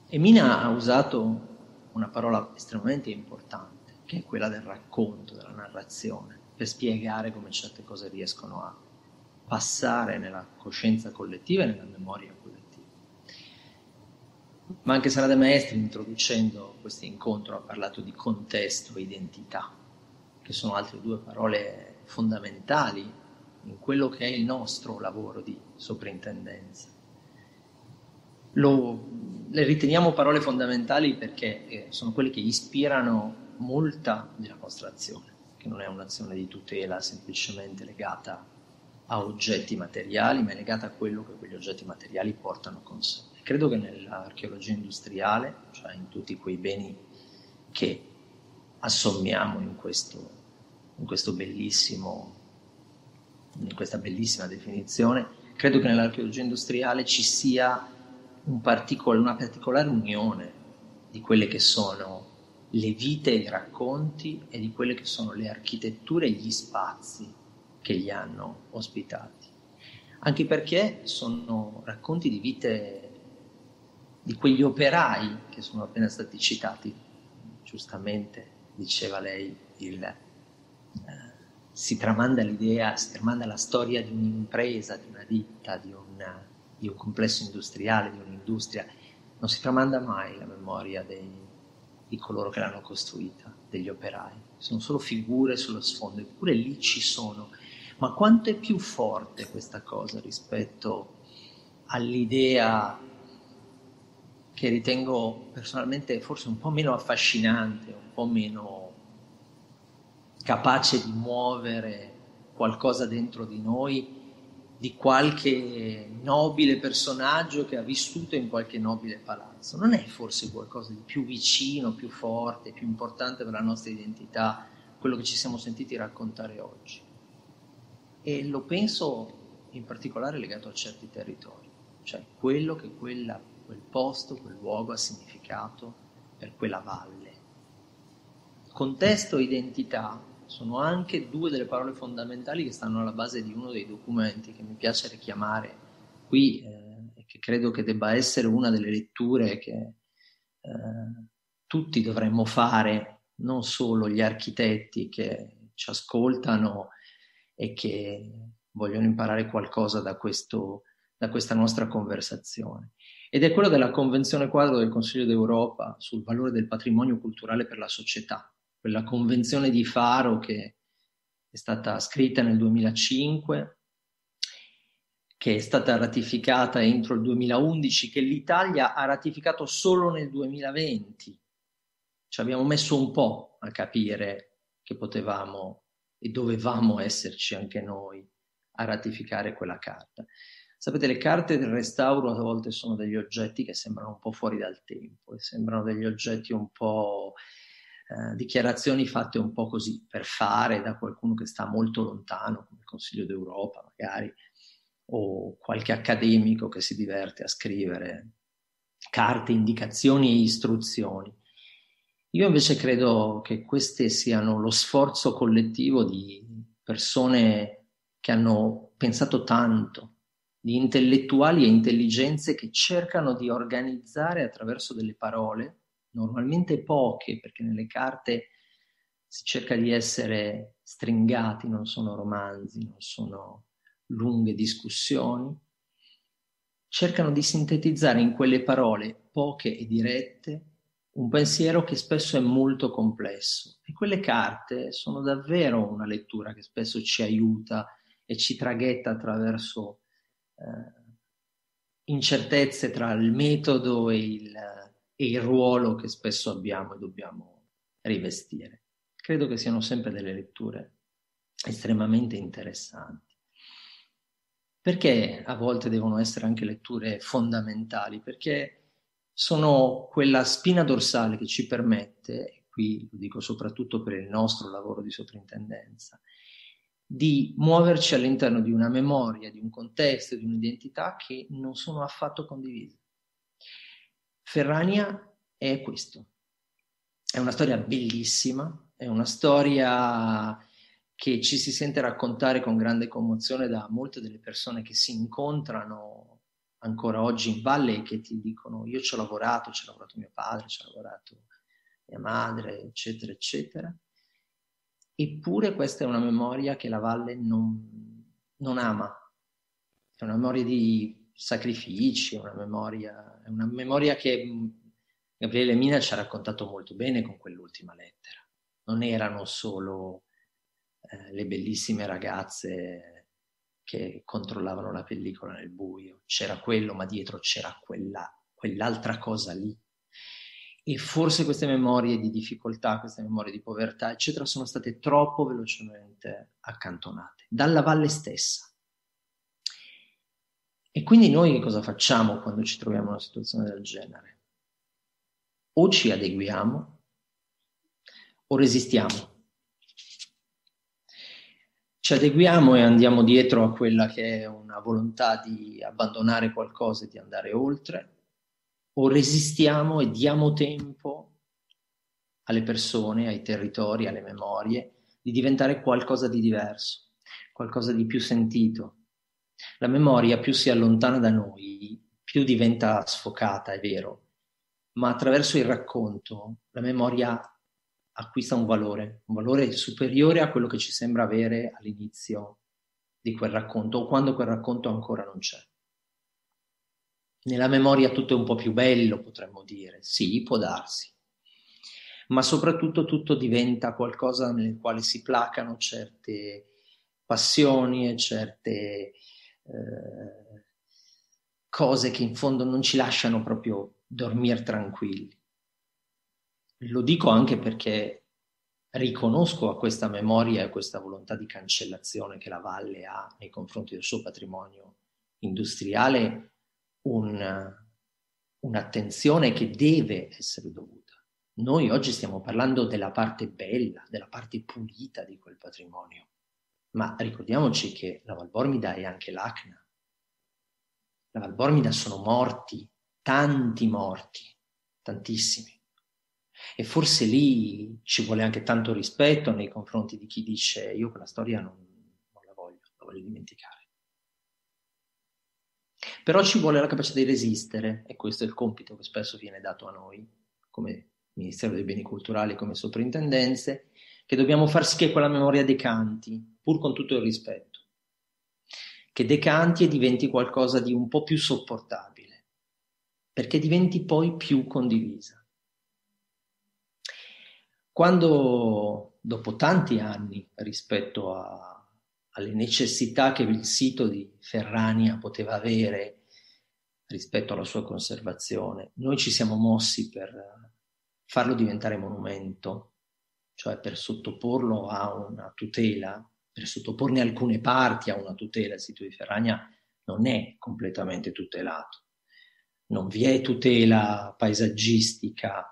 E Mina ha usato una parola estremamente importante, che è quella del racconto, della narrazione, per spiegare come certe cose riescono a passare nella coscienza collettiva e nella memoria collettiva. Ma anche Sara De Maestri, introducendo questo incontro, ha parlato di contesto e identità che sono altre due parole fondamentali in quello che è il nostro lavoro di soprintendenza. Lo, le riteniamo parole fondamentali perché eh, sono quelle che ispirano molta della nostra azione, che non è un'azione di tutela semplicemente legata a oggetti materiali, ma è legata a quello che quegli oggetti materiali portano con sé. Credo che nell'archeologia industriale, cioè in tutti quei beni che assommiamo in, questo, in, questo bellissimo, in questa bellissima definizione, credo che nell'archeologia industriale ci sia un particol- una particolare unione di quelle che sono le vite e i racconti e di quelle che sono le architetture e gli spazi che li hanno ospitati. Anche perché sono racconti di vite di quegli operai che sono appena stati citati giustamente diceva lei, il, eh, si tramanda l'idea, si tramanda la storia di un'impresa, di una ditta, di, una, di un complesso industriale, di un'industria. Non si tramanda mai la memoria dei, di coloro che l'hanno costruita, degli operai. Sono solo figure sullo sfondo, eppure lì ci sono. Ma quanto è più forte questa cosa rispetto all'idea che ritengo personalmente forse un po' meno affascinante, un po' meno capace di muovere qualcosa dentro di noi, di qualche nobile personaggio che ha vissuto in qualche nobile palazzo. Non è forse qualcosa di più vicino, più forte, più importante per la nostra identità, quello che ci siamo sentiti raccontare oggi. E lo penso in particolare legato a certi territori, cioè quello che quella quel posto, quel luogo ha significato per quella valle. Contesto e identità sono anche due delle parole fondamentali che stanno alla base di uno dei documenti che mi piace richiamare qui eh, e che credo che debba essere una delle letture che eh, tutti dovremmo fare, non solo gli architetti che ci ascoltano e che vogliono imparare qualcosa da, questo, da questa nostra conversazione. Ed è quello della Convenzione quadro del Consiglio d'Europa sul valore del patrimonio culturale per la società, quella convenzione di Faro che è stata scritta nel 2005, che è stata ratificata entro il 2011, che l'Italia ha ratificato solo nel 2020. Ci abbiamo messo un po' a capire che potevamo e dovevamo esserci anche noi a ratificare quella carta. Sapete, le carte del restauro a volte sono degli oggetti che sembrano un po' fuori dal tempo, sembrano degli oggetti un po' eh, dichiarazioni fatte un po' così per fare da qualcuno che sta molto lontano, come il Consiglio d'Europa magari, o qualche accademico che si diverte a scrivere carte, indicazioni e istruzioni. Io invece credo che queste siano lo sforzo collettivo di persone che hanno pensato tanto di intellettuali e intelligenze che cercano di organizzare attraverso delle parole, normalmente poche, perché nelle carte si cerca di essere stringati, non sono romanzi, non sono lunghe discussioni, cercano di sintetizzare in quelle parole poche e dirette un pensiero che spesso è molto complesso. E quelle carte sono davvero una lettura che spesso ci aiuta e ci traghetta attraverso eh, incertezze tra il metodo e il, e il ruolo che spesso abbiamo e dobbiamo rivestire. Credo che siano sempre delle letture estremamente interessanti. Perché a volte devono essere anche letture fondamentali? Perché sono quella spina dorsale che ci permette, e qui lo dico soprattutto per il nostro lavoro di soprintendenza, di muoverci all'interno di una memoria, di un contesto, di un'identità che non sono affatto condivise. Ferrania è questo. È una storia bellissima, è una storia che ci si sente raccontare con grande commozione da molte delle persone che si incontrano ancora oggi in valle e che ti dicono io ci ho lavorato, ci ha lavorato mio padre, ci ha lavorato mia madre, eccetera, eccetera. Eppure questa è una memoria che la valle non, non ama, è una memoria di sacrifici, una memoria, una memoria che mm, Gabriele Mina ci ha raccontato molto bene con quell'ultima lettera. Non erano solo eh, le bellissime ragazze che controllavano la pellicola nel buio, c'era quello, ma dietro c'era quella, quell'altra cosa lì e forse queste memorie di difficoltà, queste memorie di povertà, eccetera, sono state troppo velocemente accantonate dalla valle stessa. E quindi noi cosa facciamo quando ci troviamo in una situazione del genere? O ci adeguiamo o resistiamo. Ci adeguiamo e andiamo dietro a quella che è una volontà di abbandonare qualcosa e di andare oltre, o resistiamo e diamo tempo alle persone, ai territori, alle memorie, di diventare qualcosa di diverso, qualcosa di più sentito. La memoria più si allontana da noi, più diventa sfocata, è vero, ma attraverso il racconto la memoria acquista un valore, un valore superiore a quello che ci sembra avere all'inizio di quel racconto o quando quel racconto ancora non c'è. Nella memoria tutto è un po' più bello, potremmo dire. Sì, può darsi. Ma soprattutto tutto diventa qualcosa nel quale si placano certe passioni e certe eh, cose che in fondo non ci lasciano proprio dormire tranquilli. Lo dico anche perché riconosco a questa memoria e a questa volontà di cancellazione che la Valle ha nei confronti del suo patrimonio industriale un, un'attenzione che deve essere dovuta. Noi oggi stiamo parlando della parte bella, della parte pulita di quel patrimonio, ma ricordiamoci che la Valbormida è anche l'Acna. La Valbormida sono morti, tanti morti, tantissimi. E forse lì ci vuole anche tanto rispetto nei confronti di chi dice io quella storia non, non la voglio, la voglio dimenticare. Però ci vuole la capacità di resistere e questo è il compito che spesso viene dato a noi come Ministero dei Beni Culturali, come soprintendenze, che dobbiamo far sì che quella memoria decanti, pur con tutto il rispetto, che decanti e diventi qualcosa di un po' più sopportabile, perché diventi poi più condivisa. Quando dopo tanti anni rispetto a alle necessità che il sito di Ferrania poteva avere rispetto alla sua conservazione. Noi ci siamo mossi per farlo diventare monumento, cioè per sottoporlo a una tutela, per sottoporne alcune parti a una tutela. Il sito di Ferrania non è completamente tutelato. Non vi è tutela paesaggistica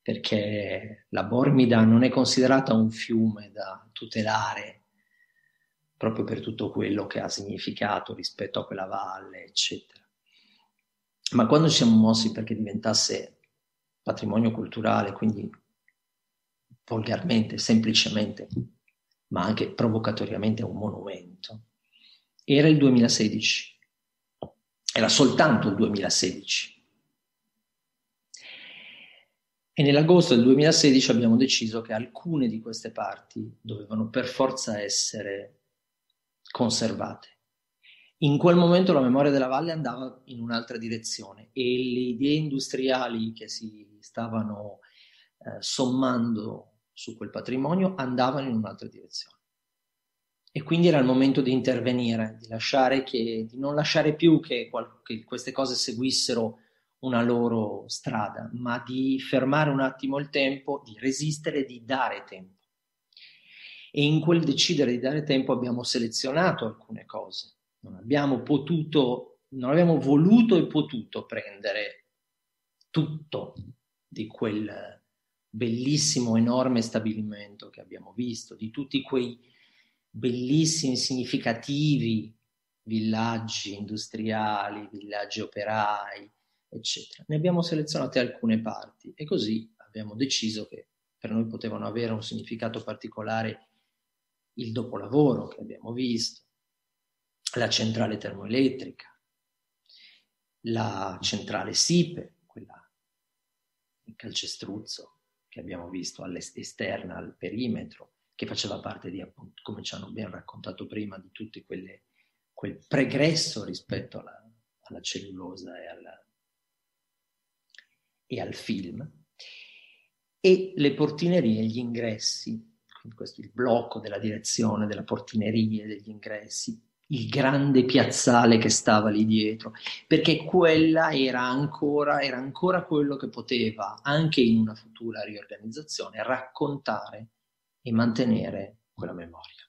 perché la Bormida non è considerata un fiume da tutelare proprio per tutto quello che ha significato rispetto a quella valle, eccetera. Ma quando ci siamo mossi perché diventasse patrimonio culturale, quindi volgarmente, semplicemente, ma anche provocatoriamente un monumento, era il 2016. Era soltanto il 2016. E nell'agosto del 2016 abbiamo deciso che alcune di queste parti dovevano per forza essere conservate. in quel momento la memoria della valle andava in un'altra direzione e le idee industriali che si stavano eh, sommando su quel patrimonio andavano in un'altra direzione. E quindi era il momento di intervenire, di, che, di non lasciare più che, che queste cose seguissero una loro strada, ma di fermare un attimo il tempo, di resistere, di dare tempo. E in quel decidere di dare tempo abbiamo selezionato alcune cose. Non abbiamo potuto, non abbiamo voluto e potuto prendere tutto di quel bellissimo, enorme stabilimento che abbiamo visto, di tutti quei bellissimi, significativi villaggi industriali, villaggi operai, eccetera. Ne abbiamo selezionate alcune parti e così abbiamo deciso che per noi potevano avere un significato particolare il dopolavoro che abbiamo visto, la centrale termoelettrica, la centrale SIPE, quella in calcestruzzo che abbiamo visto all'esterna, al perimetro, che faceva parte di, appunto, come ci hanno ben raccontato prima, di tutto quel pregresso rispetto alla, alla cellulosa e, alla, e, al film, e le portinerie, gli ingressi, questo il blocco della direzione, della portineria, degli ingressi, il grande piazzale che stava lì dietro, perché quella era ancora, era ancora quello che poteva, anche in una futura riorganizzazione, raccontare e mantenere quella memoria.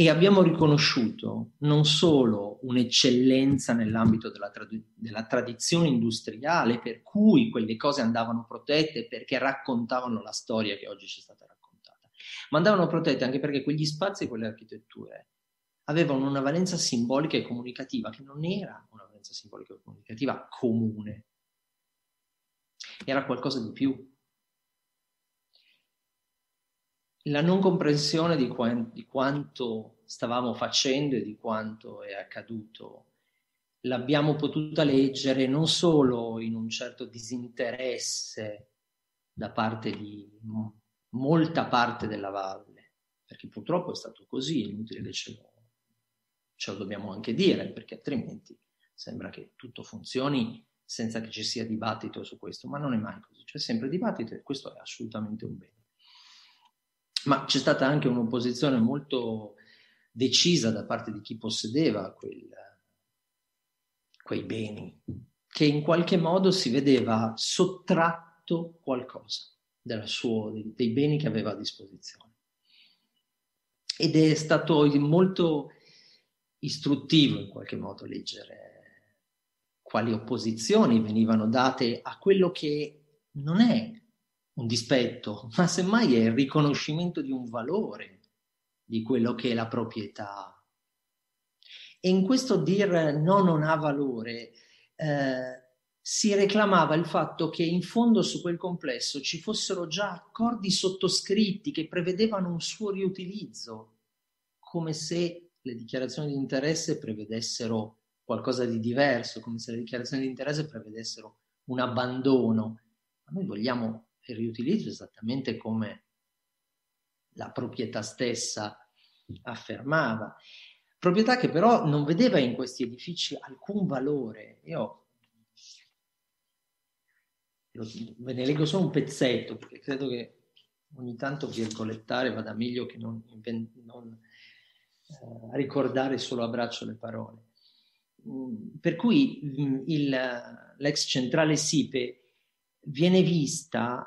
E abbiamo riconosciuto non solo un'eccellenza nell'ambito della, trad- della tradizione industriale, per cui quelle cose andavano protette perché raccontavano la storia che oggi ci è stata raccontata, ma andavano protette anche perché quegli spazi e quelle architetture avevano una valenza simbolica e comunicativa che non era una valenza simbolica e comunicativa comune, era qualcosa di più. La non comprensione di, qu- di quanto stavamo facendo e di quanto è accaduto l'abbiamo potuta leggere non solo in un certo disinteresse da parte di molta parte della valle, perché purtroppo è stato così, è inutile che ce lo, ce lo dobbiamo anche dire, perché altrimenti sembra che tutto funzioni senza che ci sia dibattito su questo, ma non è mai così, c'è sempre dibattito e questo è assolutamente un bene ma c'è stata anche un'opposizione molto decisa da parte di chi possedeva quel, quei beni, che in qualche modo si vedeva sottratto qualcosa suo, dei, dei beni che aveva a disposizione. Ed è stato molto istruttivo in qualche modo leggere quali opposizioni venivano date a quello che non è un dispetto, ma semmai è il riconoscimento di un valore di quello che è la proprietà. E in questo dire no, non ha valore, eh, si reclamava il fatto che in fondo su quel complesso ci fossero già accordi sottoscritti che prevedevano un suo riutilizzo, come se le dichiarazioni di interesse prevedessero qualcosa di diverso, come se le dichiarazioni di interesse prevedessero un abbandono. Ma noi vogliamo il riutilizzo esattamente come la proprietà stessa affermava. Proprietà che però non vedeva in questi edifici alcun valore. Io ve ne leggo solo un pezzetto perché credo che ogni tanto virgolettare vada meglio che non, non eh, ricordare solo a braccio le parole. Mm, per cui mm, il, l'ex centrale SIPE viene vista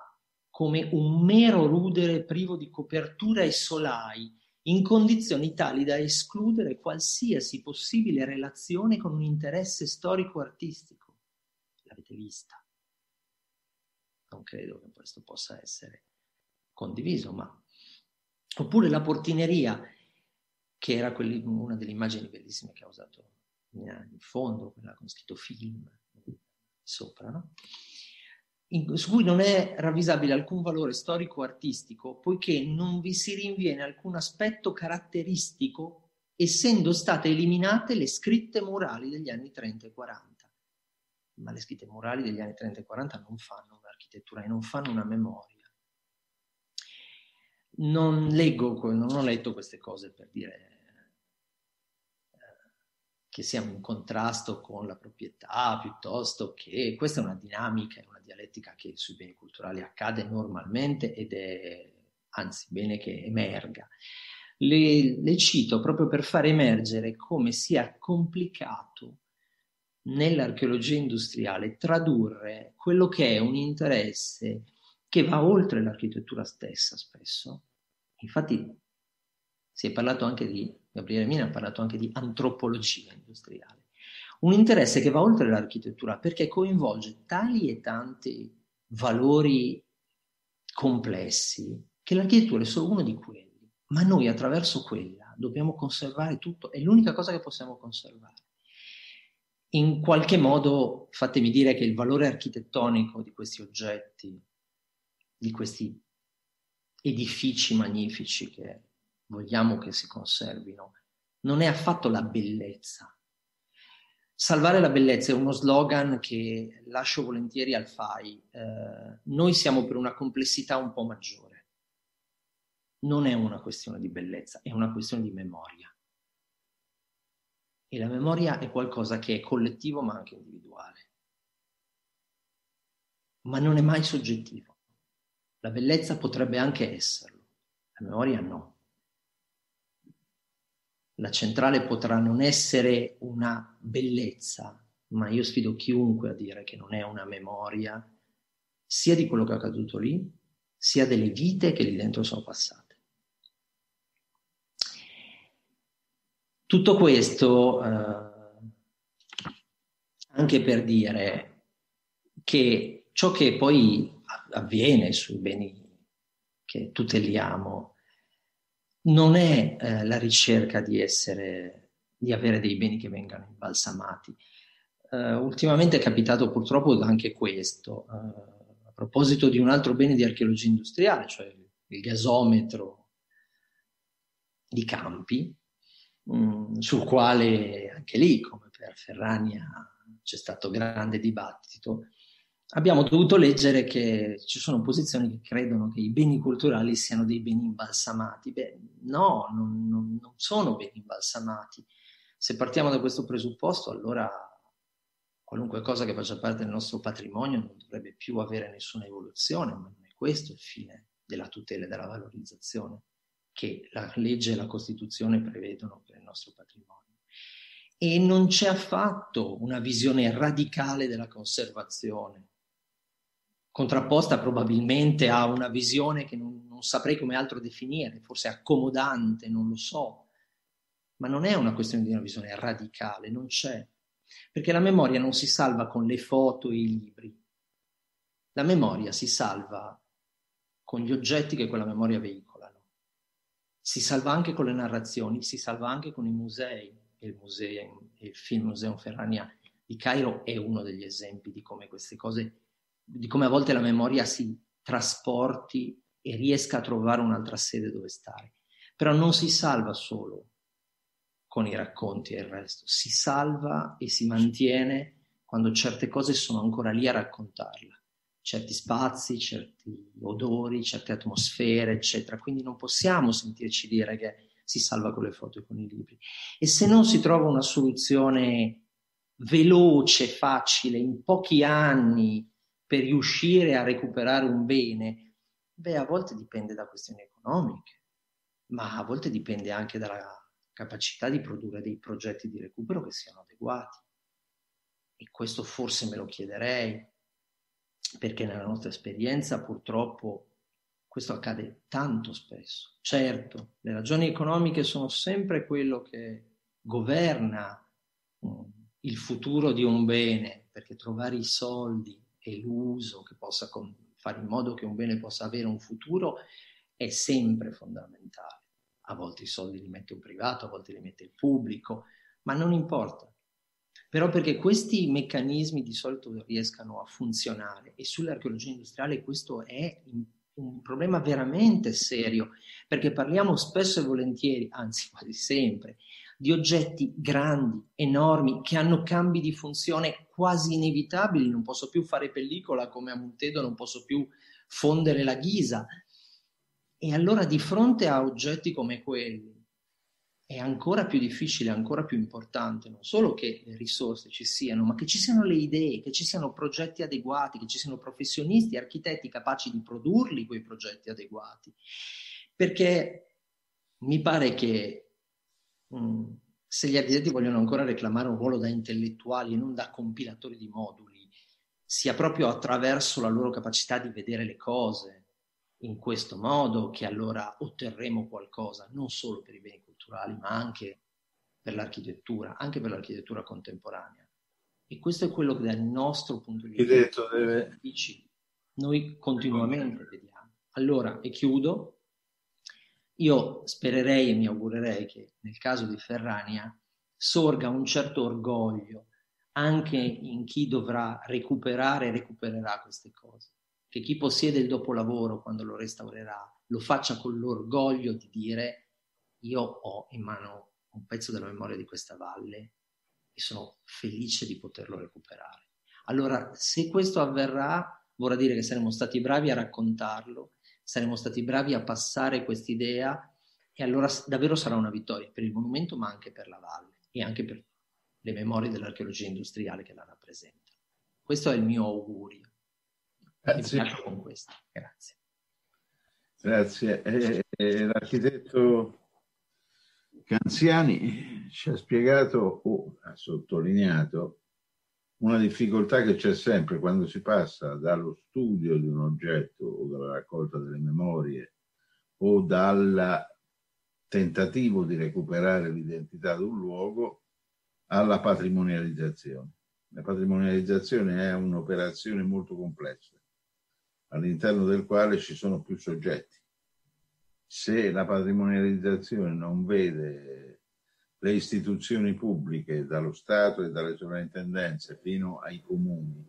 come un mero rudere privo di copertura e solai, in condizioni tali da escludere qualsiasi possibile relazione con un interesse storico-artistico. L'avete vista? Non credo che questo possa essere condiviso, ma... Oppure la portineria, che era una delle immagini bellissime che ha usato in fondo, quella con scritto film sopra, no? in, su cui non è ravvisabile alcun valore storico-artistico, poiché non vi si rinviene alcun aspetto caratteristico, essendo state eliminate le scritte murali degli anni 30 e 40. Ma le scritte murali degli anni 30 e 40 non fanno un'architettura e non fanno una memoria. Non leggo, non ho letto queste cose per dire che sia in contrasto con la proprietà, piuttosto che questa è una dinamica, è una dialettica che sui beni culturali accade normalmente ed è anzi bene che emerga. Le, le cito proprio per far emergere come sia complicato nell'archeologia industriale tradurre quello che è un interesse che va oltre l'architettura stessa spesso. Infatti si è parlato anche di, Gabriele Mina ha parlato anche di antropologia industriale. Un interesse che va oltre l'architettura perché coinvolge tali e tanti valori complessi che l'architettura è solo uno di quelli, ma noi attraverso quella dobbiamo conservare tutto, è l'unica cosa che possiamo conservare. In qualche modo fatemi dire che il valore architettonico di questi oggetti, di questi edifici magnifici che vogliamo che si conservino, non è affatto la bellezza. Salvare la bellezza è uno slogan che lascio volentieri al FAI. Eh, noi siamo per una complessità un po' maggiore. Non è una questione di bellezza, è una questione di memoria. E la memoria è qualcosa che è collettivo ma anche individuale. Ma non è mai soggettivo. La bellezza potrebbe anche esserlo, la memoria no. La centrale potrà non essere una bellezza, ma io sfido chiunque a dire che non è una memoria sia di quello che è accaduto lì, sia delle vite che lì dentro sono passate. Tutto questo eh, anche per dire che ciò che poi avviene sui beni che tuteliamo non è eh, la ricerca di essere, di avere dei beni che vengano imbalsamati. Uh, ultimamente è capitato purtroppo anche questo, uh, a proposito di un altro bene di archeologia industriale, cioè il gasometro di Campi, mh, sul quale anche lì, come per Ferrania, c'è stato grande dibattito abbiamo dovuto leggere che ci sono posizioni che credono che i beni culturali siano dei beni imbalsamati. Beh, no, non, non, non sono beni imbalsamati. Se partiamo da questo presupposto, allora qualunque cosa che faccia parte del nostro patrimonio non dovrebbe più avere nessuna evoluzione, ma non è questo il fine della tutela e della valorizzazione che la legge e la Costituzione prevedono per il nostro patrimonio. E non c'è affatto una visione radicale della conservazione contrapposta probabilmente a una visione che non, non, saprei come altro definire, forse accomodante, non lo so, ma non è una questione di una visione radicale, non c'è, perché la memoria non si salva con le foto e i libri, la memoria si salva con gli oggetti che quella memoria veicolano, si salva anche con le narrazioni, si salva anche con i musei, il, museo, il Film Museum Ferrania di Cairo è uno degli esempi di come queste cose di come a volte la memoria si trasporti e riesca a trovare un'altra sede dove stare. Però non si salva solo con i racconti e il resto, si salva e si mantiene quando certe cose sono ancora lì a raccontarla, certi spazi, certi odori, certe atmosfere, eccetera. Quindi non possiamo sentirci dire che si salva con le foto e con i libri. E se non si trova una soluzione veloce, facile, in pochi anni, per riuscire a recuperare un bene? Beh, a volte dipende da questioni economiche, ma a volte dipende anche dalla capacità di produrre dei progetti di recupero che siano adeguati. E questo forse me lo chiederei, perché nella nostra esperienza purtroppo questo accade tanto spesso. Certo, le ragioni economiche sono sempre quello che governa mm, il futuro di un bene, perché trovare i soldi e l'uso che possa fare in modo che un bene possa avere un futuro è sempre fondamentale. A volte i soldi li mette un privato, a volte li mette il pubblico, ma non importa. Però perché questi meccanismi di solito riescano a funzionare e sull'archeologia industriale questo è un problema veramente serio, perché parliamo spesso e volentieri, anzi quasi sempre, di oggetti grandi, enormi, che hanno cambi di funzione quasi inevitabili. Non posso più fare pellicola come a Montedo, non posso più fondere la ghisa. E allora di fronte a oggetti come quelli, è ancora più difficile, ancora più importante, non solo che le risorse ci siano, ma che ci siano le idee, che ci siano progetti adeguati, che ci siano professionisti, architetti capaci di produrli quei progetti adeguati. Perché mi pare che mh, mm, se gli architetti vogliono ancora reclamare un ruolo da intellettuali e non da compilatori di moduli, sia proprio attraverso la loro capacità di vedere le cose in questo modo che allora otterremo qualcosa, non solo per i beni culturali, ma anche per l'architettura, anche per l'architettura contemporanea. E questo è quello che dal nostro punto di vista deve... noi continuamente vediamo. Allora, e chiudo, io spererei e mi augurerei che nel caso di Ferrania sorga un certo orgoglio anche in chi dovrà recuperare e recupererà queste cose. Che chi possiede il dopolavoro quando lo restaurerà lo faccia con l'orgoglio di dire io ho in mano un pezzo della memoria di questa valle e sono felice di poterlo recuperare. Allora, se questo avverrà, vorrà dire che saremo stati bravi a raccontarlo, saremo stati bravi a passare quest'idea e allora davvero sarà una vittoria per il monumento, ma anche per la valle e anche per le memorie dell'archeologia industriale che la rappresentano. Questo è il mio augurio. Grazie. Mi con questo. Grazie. Grazie. Eh, eh, l'architetto Canziani ci ha spiegato o ha sottolineato una difficoltà che c'è sempre quando si passa dallo studio di un oggetto o dalla raccolta delle memorie o dal tentativo di recuperare l'identità di un luogo alla patrimonializzazione. La patrimonializzazione è un'operazione molto complessa, all'interno del quale ci sono più soggetti se la patrimonializzazione non vede le istituzioni pubbliche, dallo Stato e dalle sovrintendenze fino ai comuni,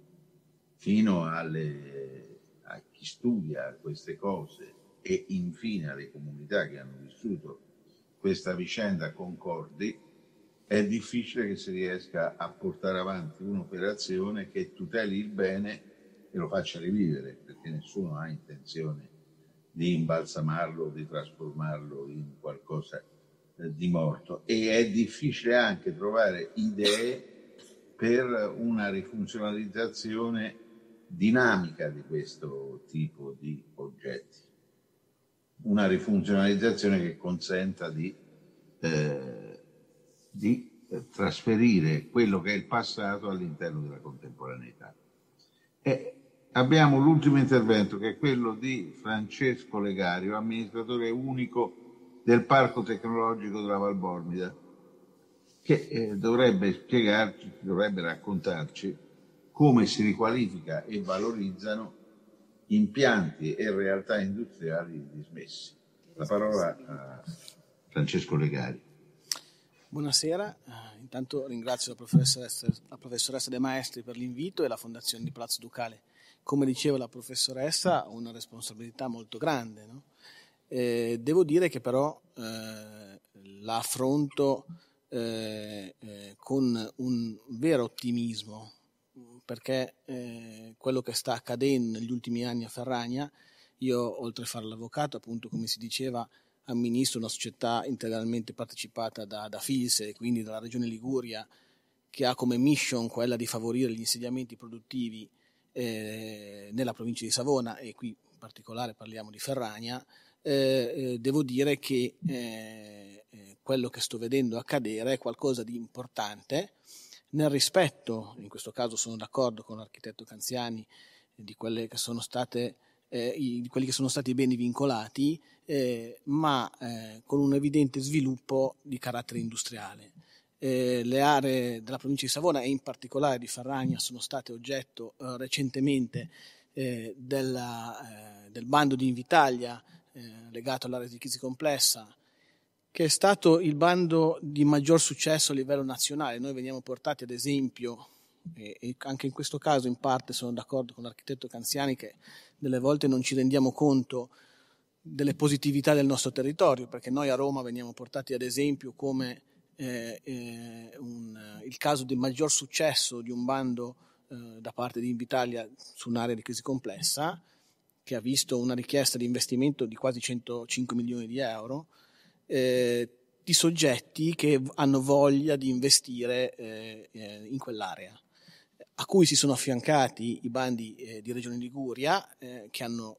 fino alle, a chi studia queste cose e infine alle comunità che hanno vissuto questa vicenda concordi, è difficile che si riesca a portare avanti un'operazione che tuteli il bene e lo faccia rivivere, perché nessuno ha intenzione di imbalsamarlo, di trasformarlo in qualcosa di morto. E è difficile anche trovare idee per una rifunzionalizzazione dinamica di questo tipo di oggetti. Una rifunzionalizzazione che consenta di, eh, di trasferire quello che è il passato all'interno della contemporaneità. E abbiamo l'ultimo intervento che è quello di Francesco Legario, amministratore unico del Parco Tecnologico della Valbormida, che eh, dovrebbe spiegarci, dovrebbe raccontarci come si riqualifica e valorizzano impianti e realtà industriali dismessi. La parola a Francesco Legario. Buonasera, uh, intanto ringrazio la professoressa, la professoressa De Maestri per l'invito e la Fondazione di Palazzo Ducale come diceva la professoressa, una responsabilità molto grande. No? Eh, devo dire che però eh, la affronto eh, eh con un vero ottimismo, perché eh, quello che sta accadendo negli ultimi anni a Ferragna, io oltre a fare l'avvocato, appunto come si diceva, amministro una società integralmente partecipata da, da FILSE quindi dalla Regione Liguria, che ha come mission quella di favorire gli insediamenti produttivi eh, nella provincia di Savona e qui in particolare parliamo di Ferragna, eh, eh devo dire che eh, eh, quello che sto vedendo accadere è qualcosa di importante nel rispetto, in questo caso sono d'accordo con l'architetto Canziani, di, che sono state, di quelli che sono stati i beni vincolati, ma con un evidente sviluppo di carattere industriale. Eh, le aree della provincia di Savona e in particolare di Ferragna sono state oggetto eh, recentemente eh, della, eh, del bando di Invitalia eh, legato all'area di crisi complessa, che è stato il bando di maggior successo a livello nazionale. Noi veniamo portati ad esempio, e, anche in questo caso in parte sono d'accordo con l'architetto Canziani, che delle volte non ci rendiamo conto delle positività del nostro territorio, perché noi a Roma veniamo portati ad esempio come eh, eh, un, il caso di maggior successo di un bando eh, da parte di Invitalia su un'area di crisi complessa, che ha visto una richiesta di investimento di quasi 105 milioni di euro. Eh, di soggetti che hanno voglia di investire eh, eh, in quell'area, a cui si sono affiancati i bandi eh, di Regione Liguria eh, che hanno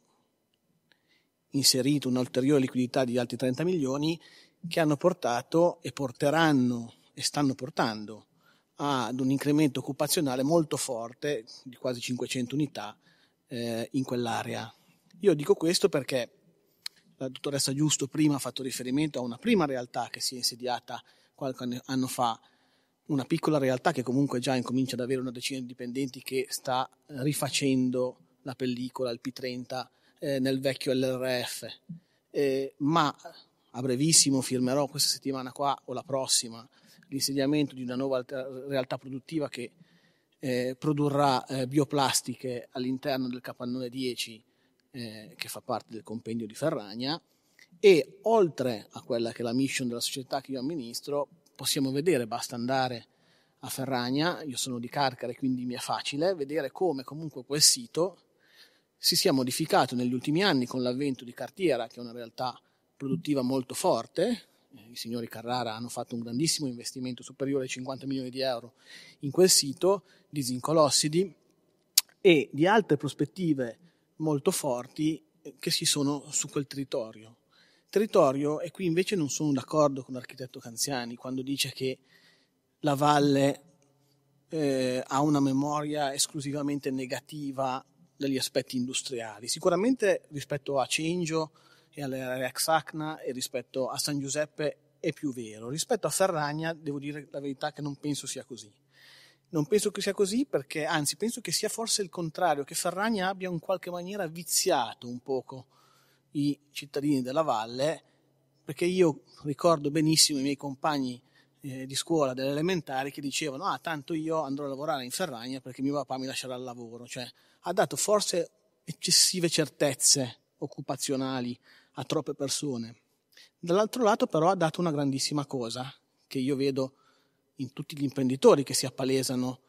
inserito un'ulteriore liquidità di altri 30 milioni che hanno portato e porteranno e stanno portando ad un incremento occupazionale molto forte di quasi 500 unità eh, in quell'area. Io dico questo perché la dottoressa Giusto prima ha fatto riferimento a una prima realtà che si è insediata qualche anno fa, una piccola realtà che comunque già incomincia ad avere una decina di dipendenti che sta rifacendo la pellicola, il P30 eh, nel vecchio LRF, eh, ma a brevissimo firmerò questa settimana qua o la prossima l'insediamento di una nuova realtà produttiva che eh, produrrà eh, bioplastiche all'interno del capannone 10 eh, che fa parte del compendio di Ferragna. E oltre a quella che è la mission della società che io amministro possiamo vedere, basta andare a Ferragna, io sono di Carcare quindi mi è facile vedere come comunque quel sito si sia modificato negli ultimi anni con l'avvento di Cartiera che è una realtà produttiva molto forte. I signori Carrara hanno fatto un grandissimo investimento superiore ai 50 milioni di euro in quel sito di zincolossidi e di altre prospettive molto forti che si sono su quel territorio. Territorio, e qui invece non sono d'accordo con l'architetto Canziani quando dice che la valle eh, ha una memoria esclusivamente negativa degli aspetti industriali. Sicuramente rispetto a Cengio e all'area Axacna e rispetto a San Giuseppe è più vero. Rispetto a Ferragna devo dire la verità che non penso sia così. Non penso che sia così perché, anzi, penso che sia forse il contrario, che Ferragna abbia in qualche maniera viziato un poco i cittadini della valle, perché io ricordo benissimo i miei compagni eh, di scuola delle elementari che dicevano ah tanto io andrò a lavorare in Ferragna perché mio papà mi lascerà il lavoro, cioè ha dato forse eccessive certezze occupazionali a troppe persone. Dall'altro lato però ha dato una grandissima cosa che io vedo in tutti gli imprenditori che si appalesano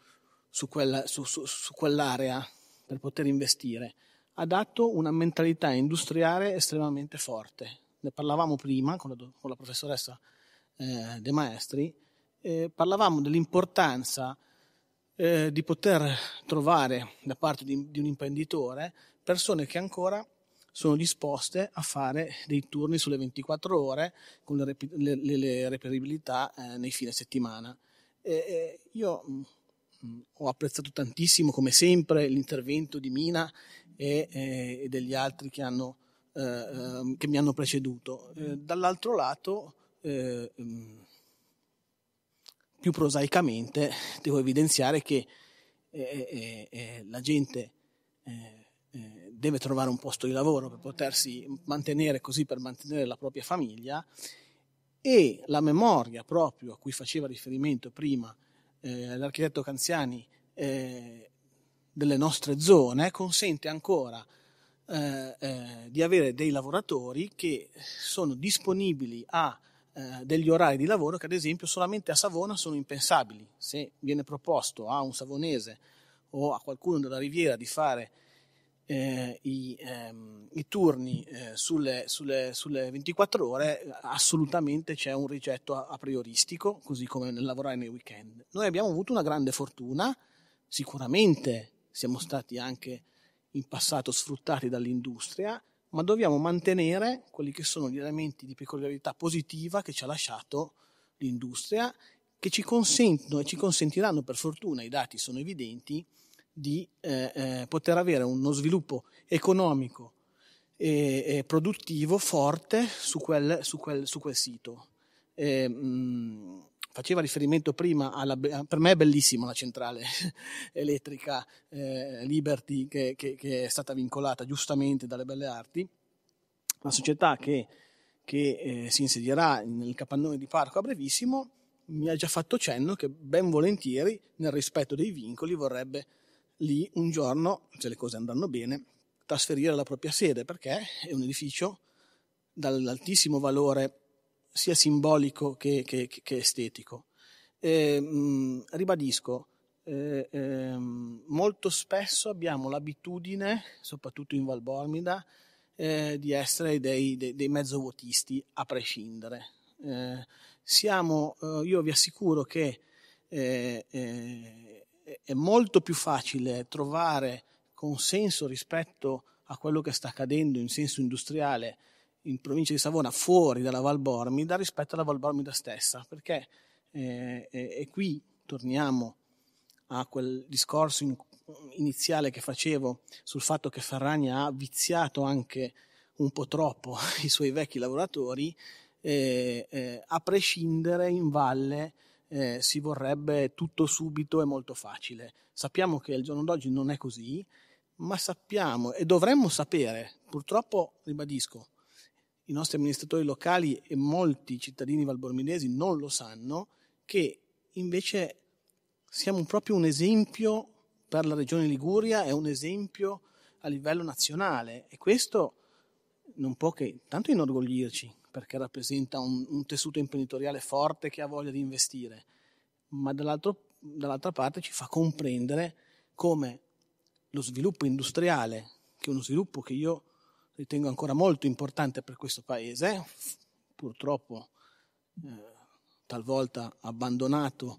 su, quella, su, su, su quell'area per poter investire. Ha dato una mentalità industriale estremamente forte. Ne parlavamo prima con la, con la professoressa eh, De Maestri, eh, parlavamo dell'importanza eh, di poter trovare da parte di, di un imprenditore persone che ancora sono disposte a fare dei turni sulle 24 ore con le, le, le reperibilità eh, nei fine settimana. E, io mh, mm, mm, ho apprezzato tantissimo, come sempre, l'intervento di Mina e, e degli altri che, hanno, eh, ehm, che, mi hanno preceduto. Eh, dall'altro lato, mh, eh, mm, più prosaicamente, devo evidenziare che eh, la gente eh, deve trovare un posto di lavoro per potersi mantenere così, per mantenere la propria famiglia e la memoria proprio a cui faceva riferimento prima eh, l'architetto Canziani eh, delle nostre zone consente ancora eh, eh, di avere dei lavoratori che sono disponibili a degli orari di lavoro che ad esempio solamente a Savona sono impensabili. Se viene proposto a un savonese o a qualcuno della riviera di fare eh, i, ehm, i, turni eh, sulle, sulle, sulle, 24 ore, assolutamente c'è un rigetto a, a, prioristico, così come nel lavorare nei weekend. Noi abbiamo avuto una grande fortuna, sicuramente siamo stati anche in passato sfruttati dall'industria, ma dobbiamo mantenere quelli che sono gli elementi di peculiarità positiva che ci ha lasciato l'industria, che ci consentono e ci consentiranno, per fortuna, i dati sono evidenti, di eh, eh, poter avere uno sviluppo economico e, e produttivo forte su quel, su quel, su quel sito. E, mh, faceva riferimento prima alla, per me è bellissima la centrale elettrica eh, Liberty che, che, che, è stata vincolata giustamente dalle belle arti, la società che, che eh, si insedierà nel capannone di parco a brevissimo mi ha già fatto cenno che ben volentieri nel rispetto dei vincoli vorrebbe lì un giorno, se le cose andranno bene, trasferire la propria sede perché è un edificio dall'altissimo valore sia simbolico che, che, che estetico. E, mh, ribadisco, eh, eh, molto spesso abbiamo l'abitudine, soprattutto in Valbormida, eh, di essere dei, dei, dei mezzovotisti a prescindere. Eh, siamo, eh, io vi assicuro che eh, è molto più facile trovare consenso rispetto a quello che sta accadendo in senso industriale in provincia di Savona fuori dalla Val Bormida rispetto alla Val Bormida stessa, perché eh, e qui torniamo a quel discorso in, iniziale che facevo sul fatto che Ferragna ha viziato anche un po' troppo i suoi vecchi lavoratori, eh, eh, a prescindere in valle eh, si vorrebbe tutto subito e molto facile. Sappiamo che il giorno d'oggi non è così, ma sappiamo e dovremmo sapere, purtroppo ribadisco, i nostri amministratori locali e molti cittadini valbormidesi non lo sanno, che invece siamo proprio un esempio per la regione Liguria, è un esempio a livello nazionale. E questo non può che tanto inorgoglirci perché rappresenta un, un tessuto imprenditoriale forte che ha voglia di investire, ma dall'altra parte ci fa comprendere come lo sviluppo industriale, che è uno sviluppo che io ritengo ancora molto importante per questo paese, purtroppo eh, talvolta abbandonato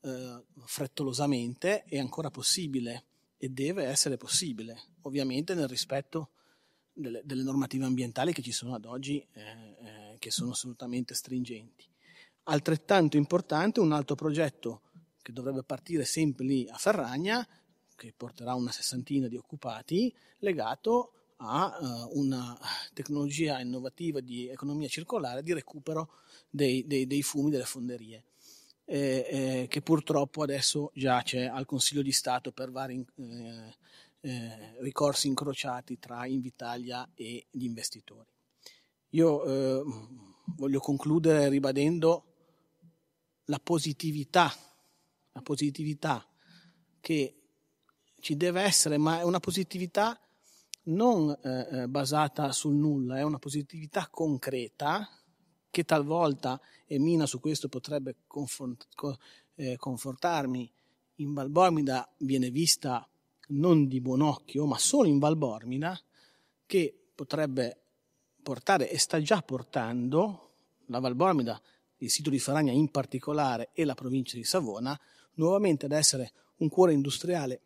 eh, frettolosamente, è ancora possibile e deve essere possibile, ovviamente nel rispetto delle, delle normative ambientali che ci sono ad oggi, eh, eh, che sono assolutamente stringenti. Altrettanto importante un altro progetto che dovrebbe partire sempre lì a Ferragna, che porterà una sessantina di occupati, legato a uh, una tecnologia innovativa di economia circolare di recupero dei, dei, dei fumi delle fonderie, eh, eh, che purtroppo adesso giace al Consiglio di Stato per vari eh, ricorsi incrociati tra Invitalia e gli investitori. Io eh, voglio concludere ribadendo la positività, la positività che ci deve essere, ma è una positività non eh, eh, basata sul nulla, è una positività concreta che talvolta, e Mina su questo potrebbe confort, eh, confortarmi, in Valbormida viene vista non di buon occhio, ma solo in Valbormida, che potrebbe portare e sta già portando la Valbormida, il sito di Faragna in particolare e la provincia di Savona, nuovamente ad essere un cuore industriale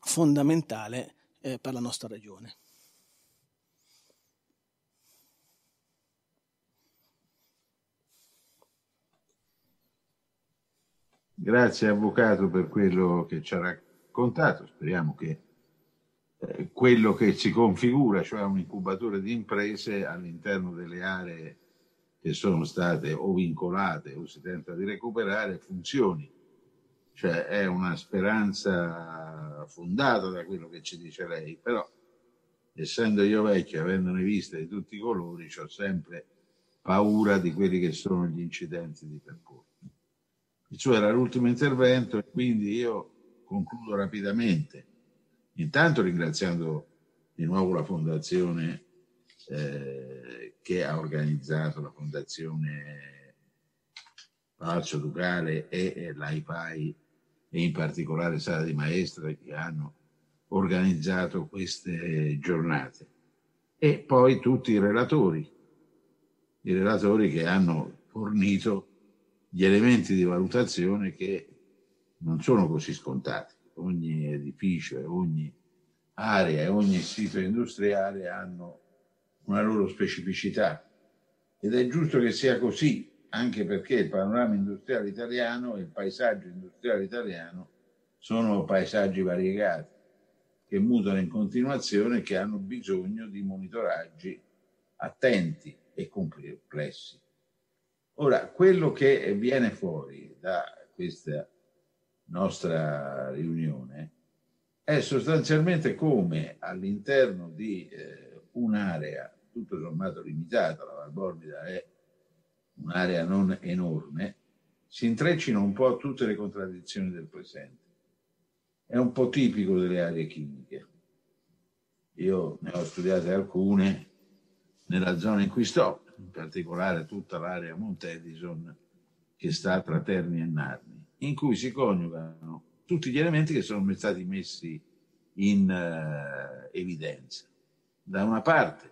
fondamentale eh, per la nostra regione. Grazie Avvocato per quello che ci ha raccontato, speriamo che eh, quello che si configura, cioè un incubatore di imprese all'interno delle aree che sono state o vincolate o si tenta di recuperare, funzioni. Cioè è una speranza fondata da quello che ci dice lei, però essendo io vecchio, avendone viste di tutti i colori, ho sempre paura di quelli che sono gli incidenti di percorso. Il suo era l'ultimo intervento e quindi io concludo rapidamente, intanto ringraziando di nuovo la Fondazione eh, che ha organizzato la Fondazione Palazzo Ducale e, l'AIPAI e in particolare Sala di Maestra che hanno organizzato queste giornate. E poi tutti i relatori, i relatori che hanno fornito gli elementi di valutazione che non sono così scontati. Ogni edificio ogni area ogni sito industriale hanno una loro specificità ed è giusto che sia così, anche perché il panorama industriale italiano e il paesaggio industriale italiano sono paesaggi variegati che mutano in continuazione e che hanno bisogno di monitoraggi attenti e complessi. Ora, quello che viene fuori da questa nostra riunione è sostanzialmente come all'interno di eh, un'area tutto sommato limitata, la Valbormida è un'area non enorme, si intreccino un po' tutte le contraddizioni del presente. È un po' tipico delle aree chimiche. Io ne ho studiate alcune nella zona in cui sto, in particolare tutta l'area Montedison che sta tra Terni e Narni, in cui si coniugano tutti gli elementi che sono stati messi in uh, evidenza. Da una parte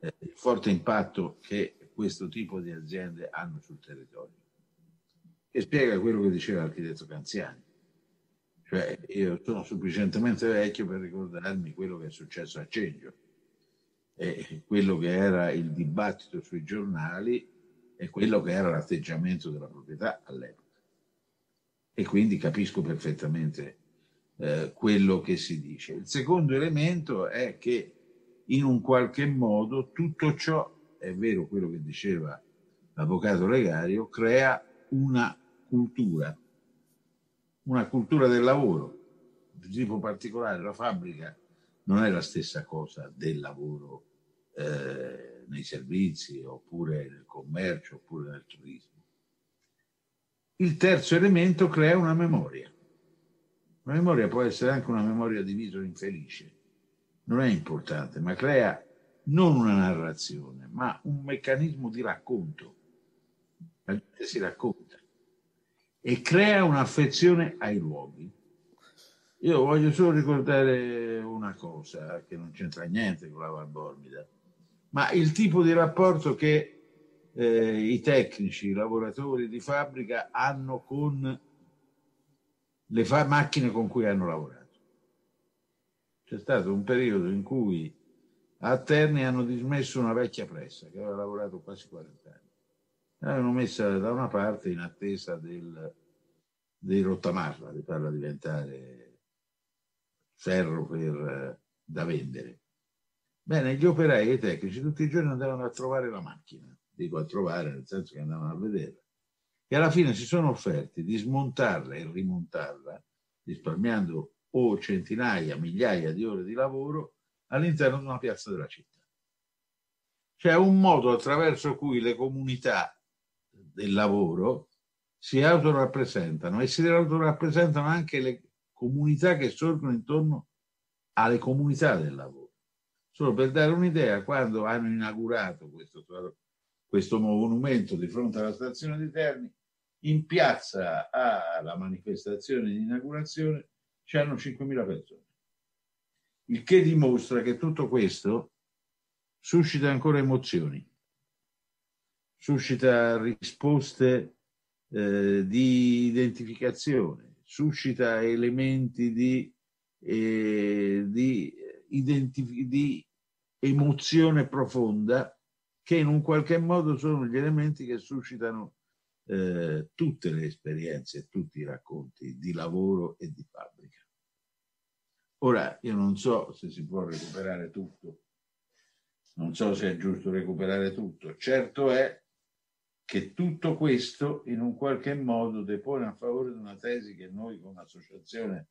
eh, il forte impatto che questo tipo di aziende hanno sul territorio. E spiega quello che diceva l'architetto Canziani. Cioè, io sono sufficientemente vecchio per ricordarmi quello che è successo a Cengio e quello che era il dibattito sui giornali e quello che era l'atteggiamento della proprietà all'epoca. E quindi capisco perfettamente eh, quello che si dice. Il secondo elemento è che in un qualche modo tutto ciò, è vero quello che diceva l'avvocato Legario, crea una cultura, una cultura del lavoro di tipo particolare. La fabbrica non è la stessa cosa del lavoro eh, nei servizi oppure nel commercio oppure nel turismo. Il terzo elemento crea una memoria. La memoria può essere anche una memoria di viso infelice, non è importante, ma crea non una narrazione, ma un meccanismo di racconto. La gente si racconta e crea un'affezione ai luoghi. Io voglio solo ricordare una cosa che non c'entra niente con la Valbormida, ma il tipo di rapporto che eh, i tecnici, i lavoratori di fabbrica hanno con le fa- macchine con cui hanno lavorato. C'è stato un periodo in cui a Terni hanno dismesso una vecchia pressa che aveva lavorato quasi 40 anni. L'avevano messa da una parte in attesa del, di rottamarla, di farla diventare ferro per, da vendere. Bene, gli operai e i tecnici tutti i giorni andavano a trovare la macchina, dico a trovare nel senso che andavano a vederla, e alla fine si sono offerti di smontarla e rimontarla, risparmiando o centinaia, migliaia di ore di lavoro all'interno di una piazza della città. C'è un modo attraverso cui le comunità del lavoro si autorappresentano e si autorappresentano anche le comunità che sorgono intorno alle comunità del lavoro. Solo per dare un'idea, quando hanno inaugurato questo, questo monumento di fronte alla stazione di Terni, in piazza alla manifestazione di inaugurazione c'erano 5.000 persone. Il che dimostra che tutto questo suscita ancora emozioni, suscita risposte eh, di identificazione, suscita elementi di, eh, di, identif- di emozione profonda che in un qualche modo sono gli elementi che suscitano eh, tutte le esperienze, tutti i racconti di lavoro e di fabbrica. Ora, io non so se si può recuperare tutto, non so se è giusto recuperare tutto, certo è che tutto questo in un qualche modo depone a favore di una tesi che noi come associazione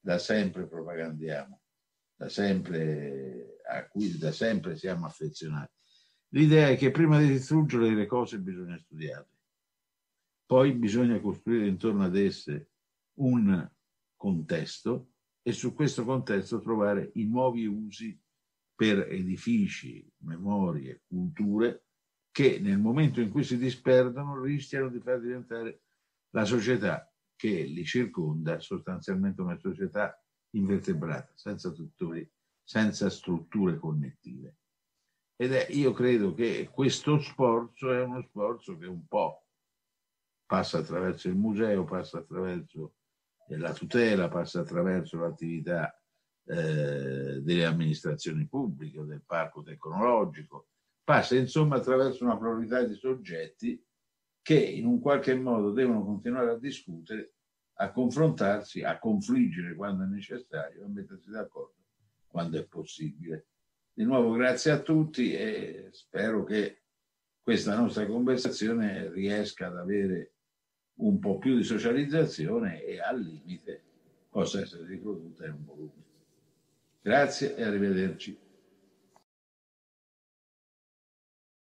da sempre propagandiamo, da sempre, a cui da sempre siamo affezionati. L'idea è che prima di distruggere le cose bisogna studiarle, poi bisogna costruire intorno ad esse un contesto e su questo contesto trovare i nuovi usi per edifici, memorie, culture che nel momento in cui si disperdono rischiano di far diventare la società che li circonda sostanzialmente una società invertebrata, senza, tuttori, senza strutture connettive. Ed è, io credo che questo sforzo è uno sforzo che un po' passa attraverso il museo, passa attraverso la tutela, passa attraverso l'attività eh, delle amministrazioni pubbliche del parco tecnologico, passa insomma attraverso una pluralità di soggetti che in un qualche modo devono continuare a discutere a confrontarsi, a confliggere quando è necessario, a mettersi d'accordo quando è possibile. Di nuovo grazie a tutti e spero che questa nostra conversazione riesca ad avere un po' più di socializzazione e al limite possa essere riprodotta in un volume. Grazie e arrivederci.